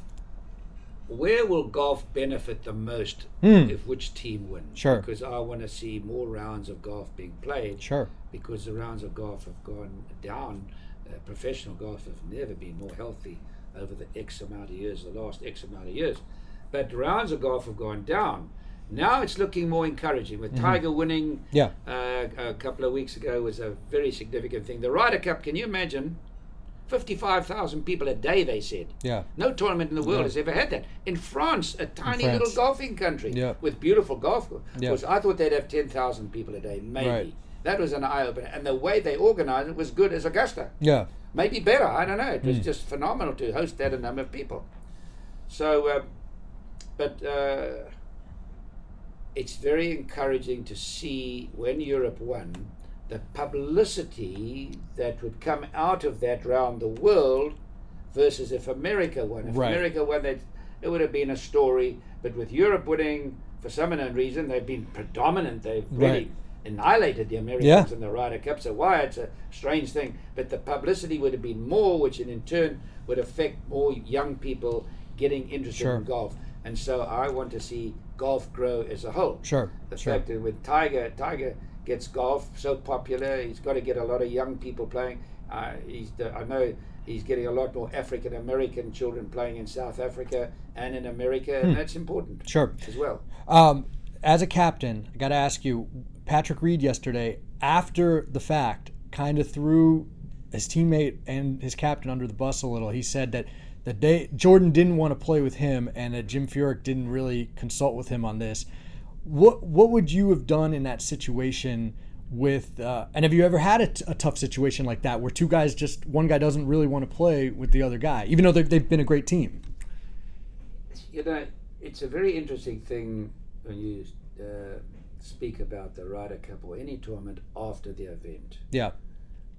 where will golf benefit the most Hmm. if which team wins? Sure. Because I want to see more rounds of golf being played. Sure. Because the rounds of golf have gone down. Uh, professional golf have never been more healthy over the X amount of years, the last X amount of years. But rounds of golf have gone down. Now it's looking more encouraging. With Tiger winning Mm-hmm. Yeah. uh, a couple of weeks ago was a very significant thing. The Ryder Cup, can you imagine? 55,000 people a day, they said. Yeah. No tournament in the world Yeah. has ever had that. In France, a tiny France. little golfing country Yeah. with beautiful golf course. Yeah. I thought they'd have 10,000 people a day, maybe. Right. That was an eye opener. And the way they organized it was good as Augusta. Yeah. Maybe better, I don't know. It was just phenomenal to host that number of people. So, uh, but uh, it's very encouraging to see when Europe won the publicity that would come out of that round the world versus if America won. If Right. America won, that it would have been a story. But with Europe winning, for some unknown reason, they've been predominant. They've really Right. annihilated the Americans Yeah. in the Ryder Cup. So why it's a strange thing, but the publicity would have been more, which in turn would affect more young people getting interested Sure. in golf. And so I want to see golf grow as a whole. Sure, The sure. fact that with Tiger, Tiger gets golf so popular, he's got to get a lot of young people playing. Uh, he's the, I know he's getting a lot more African American children playing in South Africa and in America, and that's important Hmm. Sure. as well. Um, as a captain, I got to ask you, Patrick Reed yesterday, after the fact, kind of threw his teammate and his captain under the bus a little. He said that the day Jordan didn't want to play with him, and that Jim Furyk didn't really consult with him on this. What what would you have done in that situation? With uh, and have you ever had a, t- a tough situation like that where two guys just one guy doesn't really want to play with the other guy, even though they've, they've been a great team? you know, it's a very interesting thing when you uh, speak about the Ryder Cup or any tournament after the event. Yeah,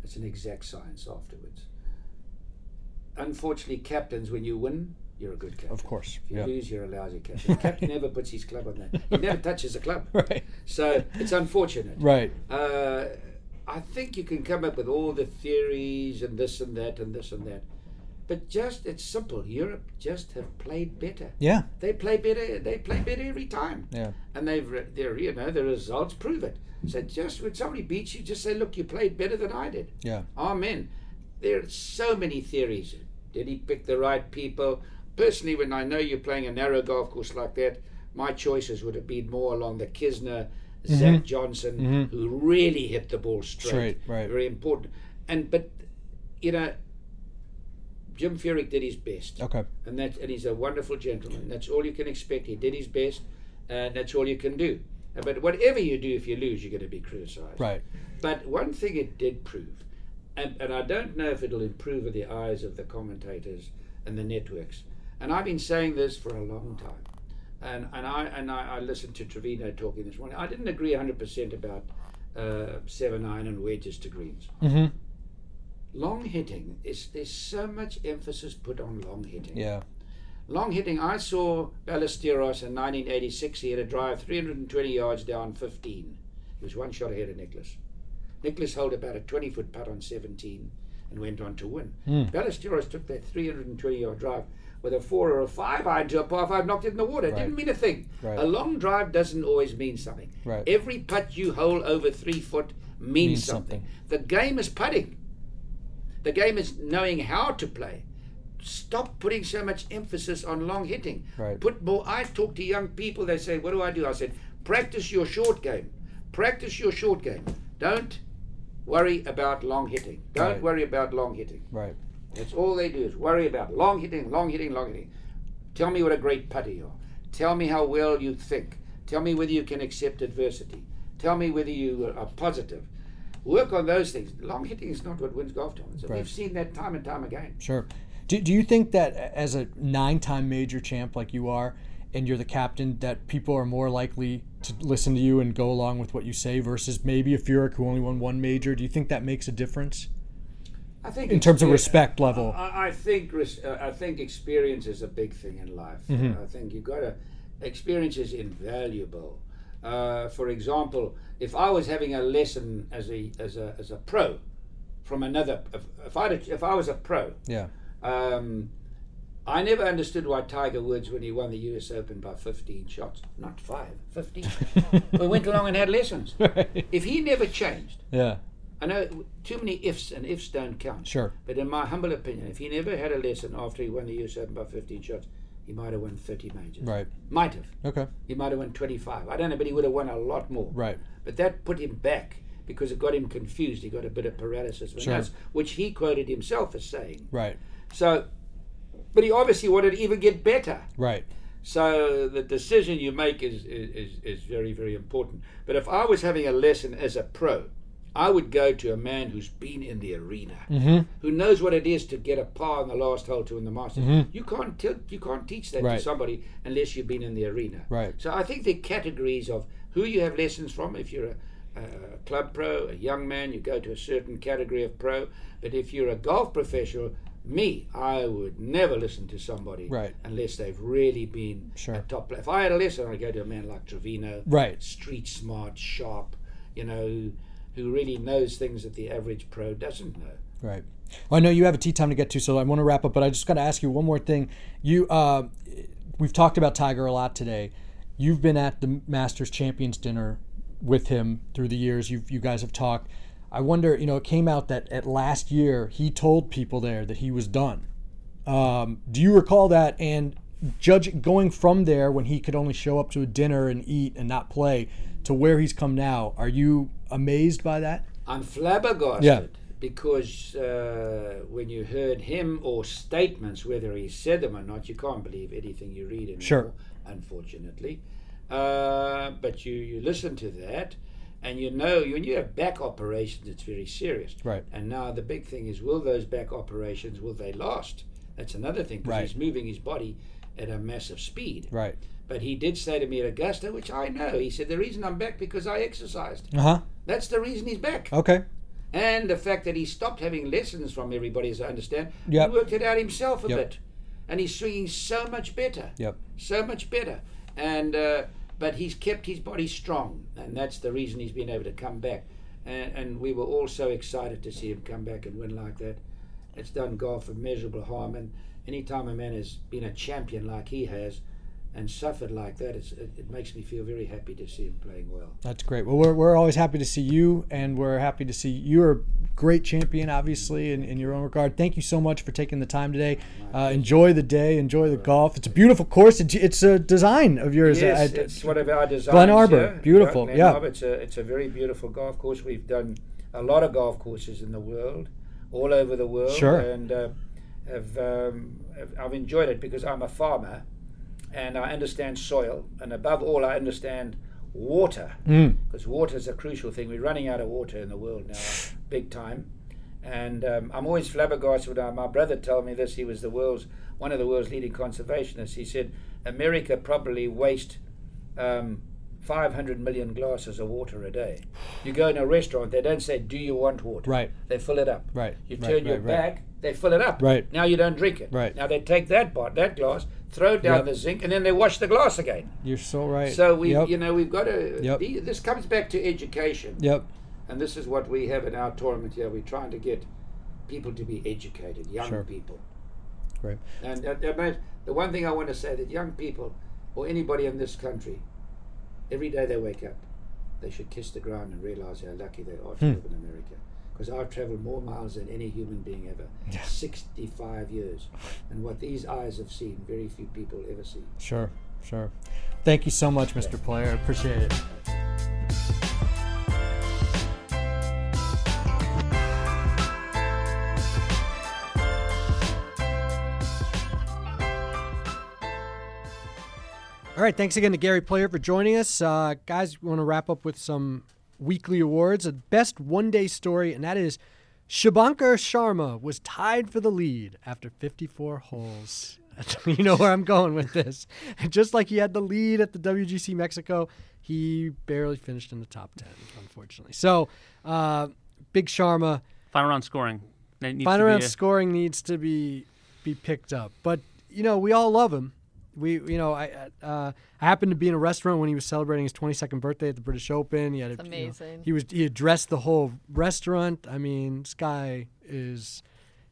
It's an exact science afterwards. Unfortunately, captains, when you win, you're a good captain. of course. If you Yeah. lose, you're a lousy captain. The captain never puts his club on that. He never touches a club. Right. So it's unfortunate. Right. Uh, I think you can come up with all the theories and this and that and this and that. But just, it's simple. Europe just have played better. Yeah. They play better. They play better every time. Yeah. And they've, re- they're, you know, the results prove it. So just when somebody beats you, just say, look, you played better than I did. Yeah. Amen. There are so many theories. Did he pick the right people? Personally, when I know you're playing a narrow golf course like that, my choices would have been more along the Kisner, mm-hmm. Zach Johnson, mm-hmm. who really hit the ball straight. Straight, right. Very important. And but you know, Jim Furyk did his best. Okay. And that and he's a wonderful gentleman. That's all you can expect. He did his best, and that's all you can do. But whatever you do, if you lose, you're going to be criticised. Right. But one thing it did prove, and, and I don't know if it'll improve in the eyes of the commentators and the networks, and I've been saying this for a long time, and, and, I, and I, I listened to Trevino talking this morning. I didn't agree 100% about uh, 7 iron and wedges to greens. Mm-hmm. Long hitting, is there's so much emphasis put on long hitting. Yeah. Long hitting, I saw Ballesteros in 1986. He had a drive 320 yards down 15. He was one shot ahead of Nicklaus. Nicklaus held about a 20 foot putt on 17 and went on to win. Hmm. Ballesteros took that 320 yard drive with a four or a five iron to a par five, knocked it in the water. It Right. didn't mean a thing. Right. A long drive doesn't always mean something. Right. Every putt you hold over three foot means, Means something. something. The game is putting. The game is knowing how to play. Stop putting so much emphasis on long hitting. Put more. I talk to young people. They say, "What do I do?" I said, "Practice your short game. Practice your short game. Don't worry about long hitting. Don't Right. worry about long hitting. Right. That's all they do is worry about long hitting, long hitting, long hitting. Tell me what a great putter you are. Tell me how well you think. Tell me whether you can accept adversity. Tell me whether you are positive. Work on those things. Long hitting is not what wins golf tournaments. Right. We've seen that time and time again. Sure. Do, do you think that as a nine time major champ like you are, and you're the captain, that people are more likely to listen to you and go along with what you say versus maybe a Furyk who only won one major? Do you think that makes a difference? I think In terms of respect level. I, I think uh, I think experience is a big thing in life. Mm-hmm. I think you got to experience is invaluable. Uh, for example, if I was having a lesson as a as a as a pro from another, if, if I if I was a pro, Yeah. um, I never understood why Tiger Woods, when he won the US Open by 15 shots, not five, 15, we went along and had lessons. If he never changed, Yeah. I know too many ifs and ifs don't count. Sure. But in my humble opinion, if he never had a lesson after he won the US Open by 15 shots, he might have won 30 majors. Right. Might have. Okay. He might have won 25. I don't know, but he would have won a lot more. Right. But that put him back because it got him confused. He got a bit of paralysis, Sure. which he quoted himself as saying. Right. So, but he obviously wanted to even get better. Right. So the decision you make is, is, is, very, very important. But if I was having a lesson as a pro, I would go to a man who's been in the arena, Mm-hmm. who knows what it is to get a par on the last hole to win the Masters. You can't tell, you can't teach that Mm-hmm. Right. to somebody unless you've been in the arena. Right. So I think the categories of who you have lessons from. If you're a, a club pro, a young man, you go to a certain category of pro. But if you're a golf professional, me, I would never listen to somebody Right. unless they've really been Sure. a top player. If I had a lesson, I'd go to a man like Trevino, Right. street smart, sharp, you know, who, who really knows things that the average pro doesn't know. Right. Well, I know you have a tea time to get to, so I want to wrap up. But I just got to ask you one more thing. You, uh, we've talked about Tiger a lot today. You've been at the Masters Champions dinner with him through the years. You you guys have talked. I wonder, you know, it came out that at last year he told people there that he was done. Um, do you recall that? And judge going from there when he could only show up to a dinner and eat and not play to where he's come now. Are you amazed by that? I'm flabbergasted Yeah. because uh, when you heard him or statements, whether he said them or not, you can't believe anything you read anymore, Sure. unfortunately. Uh, but you, you listen to that and you know when you have back operations, it's very serious. Right. And now the big thing is will those back operations, will they last? That's another thing because Right. he's moving his body at a massive speed. Right. But he did say to me at Augusta, which I know, he said, the reason I'm back because I exercised. Uh huh. That's the reason he's back. Okay. And the fact that he stopped having lessons from everybody, as I understand, Yep. he worked it out himself a Yep. bit. And he's swinging so much better. Yep. So much better. And uh, but he's kept his body strong, and that's the reason he's been able to come back. And, and we were all so excited to see him come back and win like that. It's done golf immeasurable harm. And anytime a man has been a champion like he has, and suffered like that, it's, it, it makes me feel very happy to see him playing well. That's great. Well, we're, we're always happy to see you, and we're happy to see you're a great champion, obviously, in, in your own regard. Thank you so much for taking the time today. Uh, enjoy the day, enjoy the golf. It's a beautiful course. It's, it's a design of yours. Yes, I- it's one of our designs. Glen Arbor, yeah. beautiful, Glen yeah. Arbor, It's a it's a very beautiful golf course. We've done a lot of golf courses in the world, all over the world, Sure. and uh, have, um, have I've enjoyed it because I'm a farmer, and I understand soil, and above all, I understand water Mm. because water is a crucial thing. We're running out of water in the world now, big time. And um, I'm always flabbergasted when I, my brother told me this. He was the world's one of the world's leading conservationists. He said America probably waste um, 500 million glasses of water a day. You go in a restaurant, they don't say, "Do you want water?" Right. They fill it up. Right, You right, turn your right, right. back, they fill it up. Right. Now you don't drink it. Right. Now they take that bot, that glass, throw down Yep. the zinc, and then they wash the glass again. You're so right. So we, Yep. you know, we've got to. Yep. This comes back to education, Yep. and this is what we have in our tournament here. We're trying to get people to be educated, young Sure. people. Right. And uh, uh, the one thing I want to say that young people, or anybody in this country, every day they wake up, they should kiss the ground and realize how lucky they are to Hmm. live in America. Because I've traveled more miles than any human being ever. 65 years. And what these eyes have seen, very few people ever see. Sure. Sure. Thank you so much, Mr. Player. I appreciate it. All right, thanks again to Gary Player for joining us. Uh, guys, we want to wrap up with some weekly awards. A best one day story, and that is Shubhankar Sharma was tied for the lead after 54 holes. you know where I'm going with this. Just like he had the lead at the WGC Mexico, he barely finished in the top 10, unfortunately. So, uh, Big Sharma, Final round scoring. Needs final to be round a- scoring needs to be be picked up. But you know, we all love him. We, you know, I uh, I happened to be in a restaurant when he was celebrating his 22nd birthday at the British Open. He had a, That's you know, he was he addressed the whole restaurant. I mean, this guy is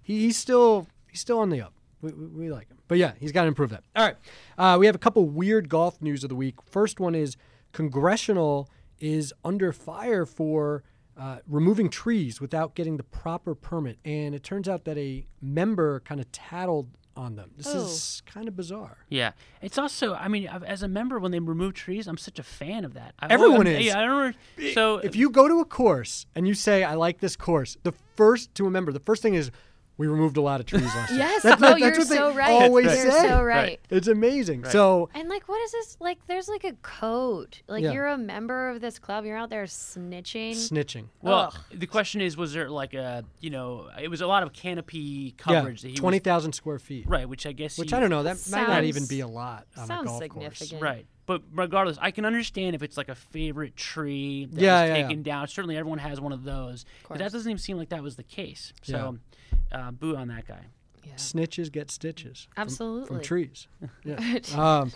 he, he's still he's still on the up. We, we, we like him. But yeah, he's got to improve that. All right. Uh, we have a couple weird golf news of the week. First one is congressional is under fire for uh, removing trees without getting the proper permit. And it turns out that a member kind of tattled on them. This oh. is kind of bizarre. Yeah, it's also. I mean, I've- as a member, when they remove trees, I'm such a fan of that. I, Everyone I'm- is. Yeah, I don't. So if you go to a course and you say, I like this course, the first to a member, the first thing is, we removed a lot of trees last year. Yes. That's, oh, that's you're what so right. always you're say. so right. It's amazing. So And like, what is this? Like, there's like a code. Like, Yeah. you're a member of this club. You're out there snitching. snitching. Well, Ugh. the question is, was there like a, you know, it was a lot of canopy Yeah, coverage that he twenty thousand square feet. right? Which I guess, Which he- I don't know. That might not even be a lot on a sounds golf significant. course. right. But regardless, I can understand if it's like a favorite tree that Yeah, was yeah, yeah. taken down. Certainly, everyone has one of those. Of But that doesn't even seem like that was the case. So, uh, boo on that guy. Snitches get stitches. from- From, trees. Yeah. um,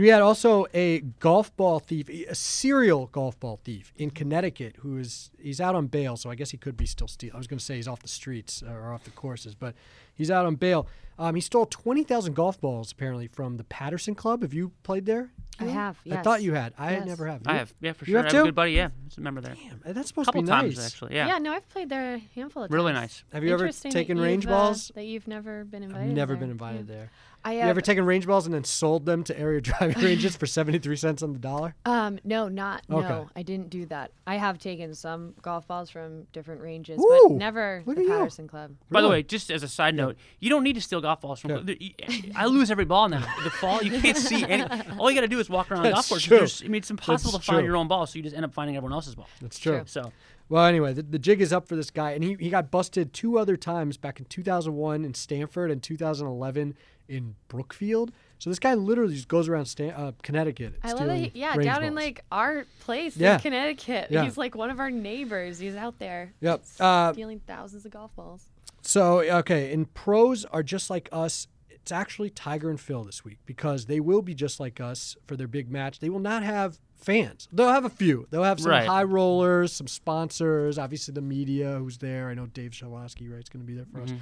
we had also a golf ball thief, a serial golf ball thief in Connecticut, who is he's out on bail, so I guess he could be still stealing. I was going to say he's off the streets or off the courses, but he's out on bail. Um, he stole twenty thousand golf balls apparently from the Patterson Club. Have you played there? I have. Yes. I thought you had. I Yes. never have. I have, yeah, for you sure. have I too? have a good buddy. Yeah, just a member there. Damn, that's supposed couple to be times nice. actually. Yeah. Yeah. No, I've played there a handful of times. Really nice. Have you ever taken you've, range uh, balls? that you've never been invited. I've invited. never there. been invited Yeah. there. I You ever taken range balls and then sold them to area driving ranges for seventy three cents on the dollar? Um, no, not Okay. no. I didn't do that. I have taken some golf balls from different ranges, Ooh, but never the at you. Patterson Club. By the way, just as a side note, you don't need to steal golf balls from. Yeah. the- I lose every ball now. The fall, you can't see any. All you got to do is walk around the golf That's course. true. I mean, it's impossible That's to find your own ball, so you just end up finding everyone else's ball. That's true. So Well, anyway, the, the jig is up for this guy, and he, he got busted two other times back in 2001 in Stamford and 2011 in Brookfield. So this guy literally just goes around Stan- uh, Connecticut. I love that. yeah, range down in like our place Yeah. in Connecticut. Yeah. He's like one of our neighbors. He's out there. Yep. Uh, stealing thousands of golf balls. So okay, and pros are just like us. It's actually Tiger and Phil this week because they will be just like us for their big match. They will not have fans. They'll have a few. They'll have some Right. high rollers, some sponsors, obviously the media who's there. I know Dave Shedloski, right, is going to be there for us.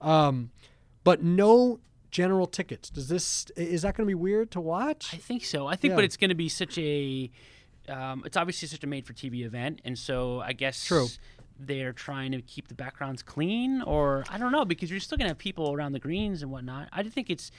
Um, but no general tickets. Does this is that going to be weird to watch? I think so. I think, Yeah. but it's going to be such a. Um, it's obviously such a made-for-TV event, and so I guess True. they're trying to keep the backgrounds clean, or I don't know, because you're still going to have people around the greens and whatnot. I just think it's.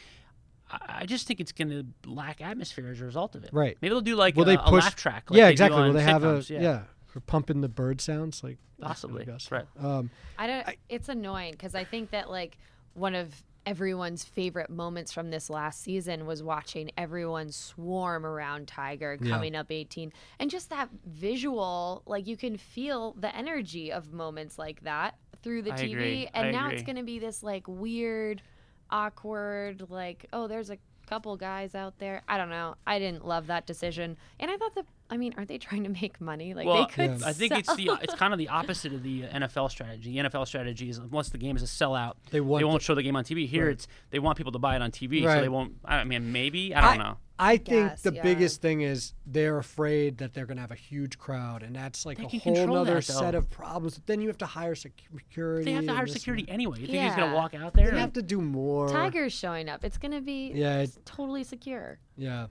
I I just think it's going to lack atmosphere as a result of it. Right. Maybe they'll do like Will a, they a laugh track. Like yeah, they exactly. Will on they have a sitcoms, yeah. for pumping the bird sounds like Possibly. Gus. Right. Um, I don't. it's annoying because I think that like one of everyone's favorite moments from this last season was watching everyone swarm around Tiger Yeah. coming up 18, and just that visual, like you can feel the energy of moments like that through the I TV, agree. and I now it's going to be this like weird, awkward, like oh, there's a couple guys out there. I don't know. I didn't love that decision, and I thought that. I mean, aren't they trying to make money? Like well, they could. Yeah. I think it's the it's kind of the opposite of the uh, NFL strategy. The NFL strategy is once the game is a sellout, They want won't the- show the game on TV. Here, Right. it's they want people to buy it on TV, so they won't. I mean, maybe I don't know. I think guess, the yeah. biggest thing is they're afraid that they're going to have a huge crowd, and that's like They a whole other that, set of problems. But then you have to hire security. They have to hire security that. anyway. You think he's gonna walk out there? They and- have to do more. Tiger's showing up. It's gonna be Yeah, it's totally secure. Yeah.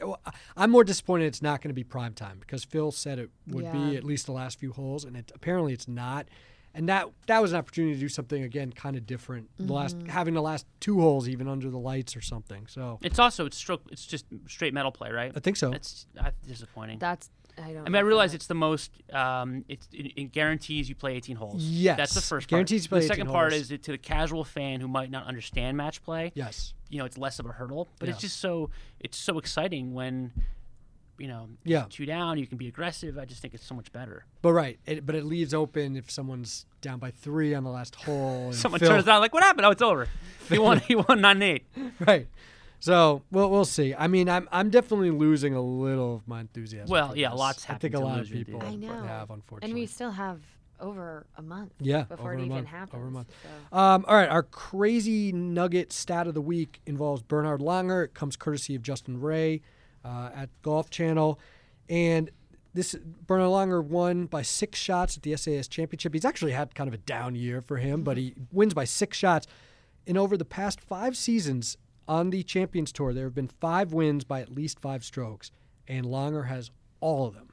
Well, I- I'm more disappointed it's not going to be prime time because Phil said it would Yeah. be at least the last few holes, and it, apparently it's not. And that that was an opportunity to do something again, kind of different. The last Mm-hmm. having the last two holes even under the lights or something. So It's also it's stroke. It's just straight metal play, right? I think so. That's uh, disappointing. That's I don't. I mean, I realize that. it's the most. Um, it's it, it guarantees you play 18 holes. Yes, that's the first guarantees you part. play the 18 second part holes. is that to the casual fan who might not understand match play. yes. you know, it's less of a hurdle. But it's just so it's so exciting when, you know, Yeah. two down, you can be aggressive. I just think it's so much better. But right, it, but it leaves open if someone's down by three on the last hole. And Someone Phil- turns out like, what happened? Oh, it's over. He won. he won nine eight. right. So we'll we'll see. I mean, I'm I'm definitely losing a little of my enthusiasm. Well, yeah, this. lots I think a lot of people I know. have, unfortunately. and we still have over a month. Yeah, before over it a even month, happens. over a month. so. Um, all right, our crazy nugget stat of the week involves Bernard Langer. It comes courtesy of Justin Ray uh, at Golf Channel, and this Bernard Langer won by six shots at the SAS Championship. He's actually had kind of a down year for him, but he wins by six shots. in over the past five seasons on the Champions Tour, there have been five wins by at least five strokes, and Langer has all of them.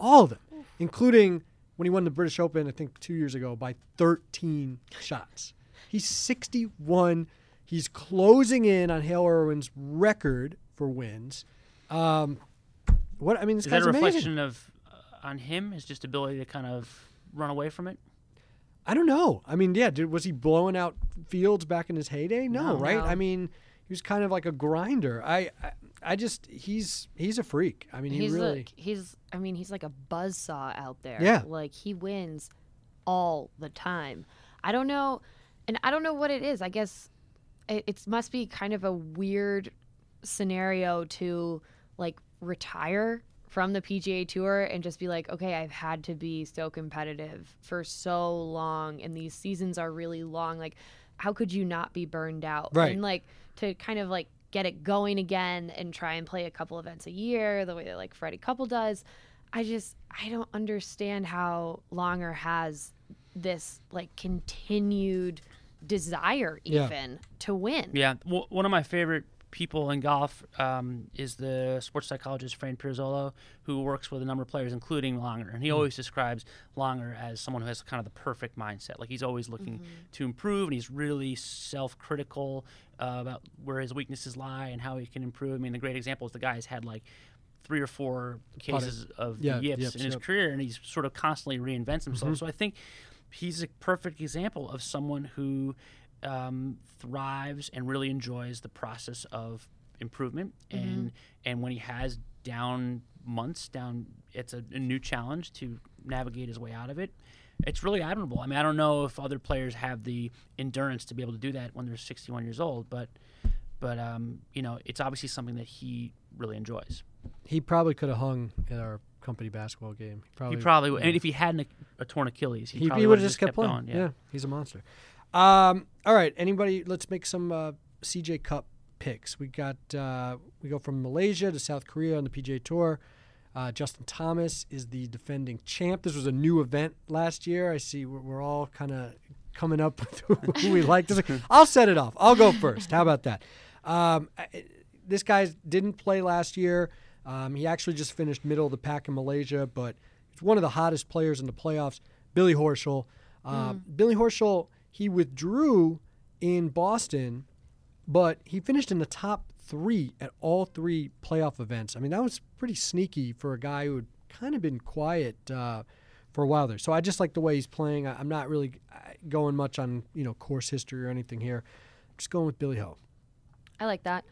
All of them, including when he won the British Open, I think two years ago, by 13 shots. He's 61. He's closing in on Hale Irwin's record for wins. Um, what I mean, this Is that a amazing. reflection of uh, on him? His just ability to kind of run away from it? I don't know. I mean, yeah, did, was he blowing out fields back in his heyday? No, No. right? No. I mean, he was kind of like a grinder. I, I, I just he's he's a freak. I mean, he he's really. like he's I mean he's like a buzzsaw out there. Yeah. Like he wins all the time. I don't know and I don't know what it is. I guess it, it must be kind of a weird scenario to like retire from the PGA Tour and just be like, okay, I've had to be so competitive for so long, and these seasons are really long. Like, how could you not be burned out? Right. And like to kind of like get it going again and try and play a couple events a year, the way that like Freddie Couples does. I just I don't understand how Langer has this like continued desire Yeah. even to win. Yeah, w- one of my favorite people in golf um, is the sports psychologist Fran Pirozzolo, who works with a number of players, including Langer. And he always describes Langer as someone who has kind of the perfect mindset. Like he's always looking to improve, and he's really self-critical uh, about where his weaknesses lie and how he can improve. I mean, the great example is the guy has had like three or four cases of Yeah, yips yips, in his yep. Mm-hmm. career, and he's sort of constantly reinvents himself. So I think he's a perfect example of someone who um, thrives and really enjoys the process of improvement. And and when he has down months, down it's a, a new challenge to navigate his way out of it. It's really admirable. I mean, I don't know if other players have the endurance to be able to do that when they're 61 years old, but but um, you know, it's obviously something that he really enjoys. he probably could have hung at our company basketball game. He probably, he probably would. yeah. And if he hadn't a, a torn Achilles, he, he, he would have just kept, playing. going. Yeah. he's a monster. Um, all right, anybody? Let's make some uh, CJ Cup picks. We got uh, we go from Malaysia to South Korea on the PGA Tour. Uh, Justin Thomas is the defending champ. This was a new event last year. I see we're, we're all kind of coming up with who we like. This- I'll set it off. I'll go first. How about that? Um, I- this guy didn't play last year. Um, he actually just finished middle of the pack in Malaysia, but he's one of the hottest players in the playoffs. Billy Horschel. Uh, Billy Horschel, he withdrew in Boston, but he finished in the top three at all three playoff events. I mean, that was pretty sneaky for a guy who had kind of been quiet uh, for a while there. So I just like the way he's playing. I, I'm not really uh, going much on you know course history or anything here. I'm just going with Billy Ho. I like that.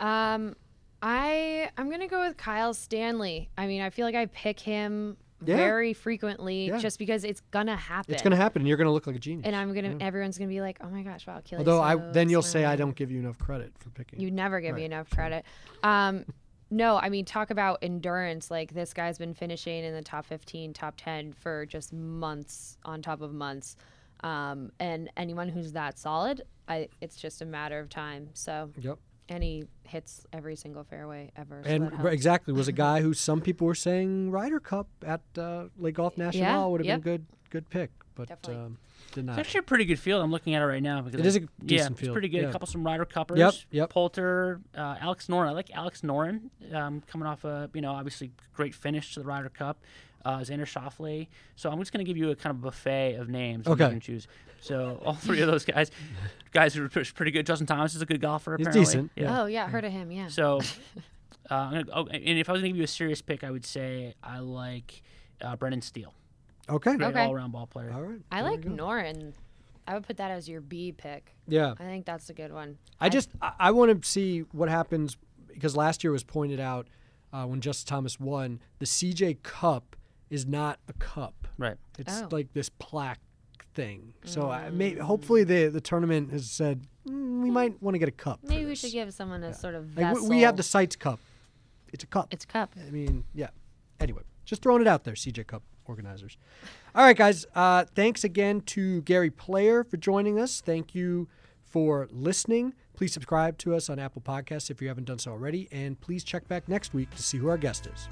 Um, I I'm gonna go with Kyle Stanley. I mean, I feel like I pick him Yeah. very frequently Yeah. just because it's gonna happen. It's to happen, and you're to look like a genius. And I'm gonna. Everyone's gonna be like, "Oh my gosh, wow, Achilles." Although I then you'll say I don't give you enough credit for picking. You never give me enough credit. Um, no, I mean, talk about endurance. Like this guy's been finishing in the top 15, top 10 for just months on top of months. Um, and anyone who's that solid, I it's just a matter of time. So, Yep. And he hits every single fairway ever. So And that r- helps. exactly was a guy who some people were saying Ryder Cup at uh, Le Golf National Yeah, would have yep. been a good good pick, but Definitely. um, did It's actually a pretty good field. I'm looking at it right now because It is a I- decent yeah, field, It's pretty good. yeah. A couple some Ryder Cuppers. Yep, yep. Poulter, uh, Alex Noren. I like Alex Noren um, coming off a you know obviously great finish to the Ryder Cup. Uh, Xander Schauffele. So I'm just going to give you a kind of buffet of names. Okay. You can choose. So all three of those guys, guys who are pretty good. Justin Thomas is a good golfer. He's Apparently. decent, yeah. Oh yeah, heard of him. Yeah. So, uh, I'm gonna, oh, and if I was going to give you a serious pick, I would say I like uh, Brendan Steele. Okay. Great Okay. all-around ball player. All right. I there like go. Noren. I would put that as your B pick. Yeah. I think that's a good one. I just I, I want to see what happens because last year was pointed out uh, when Justin Thomas won. The CJ Cup is not a cup. Right. It's Oh. like this plaque thing. So I may, hopefully the the tournament has said "Mm, we might want to get a cup. for Maybe we this." should give someone a sort of Like, vessel. we, we have the Sites Cup. It's a cup. It's a cup. I mean, yeah. Anyway, just throwing it out there, CJ Cup organizers. All right, guys. Uh, thanks again to Gary Player for joining us. Thank you for listening. Please subscribe to us on Apple Podcasts if you haven't done so already. And please check back next week to see who our guest is.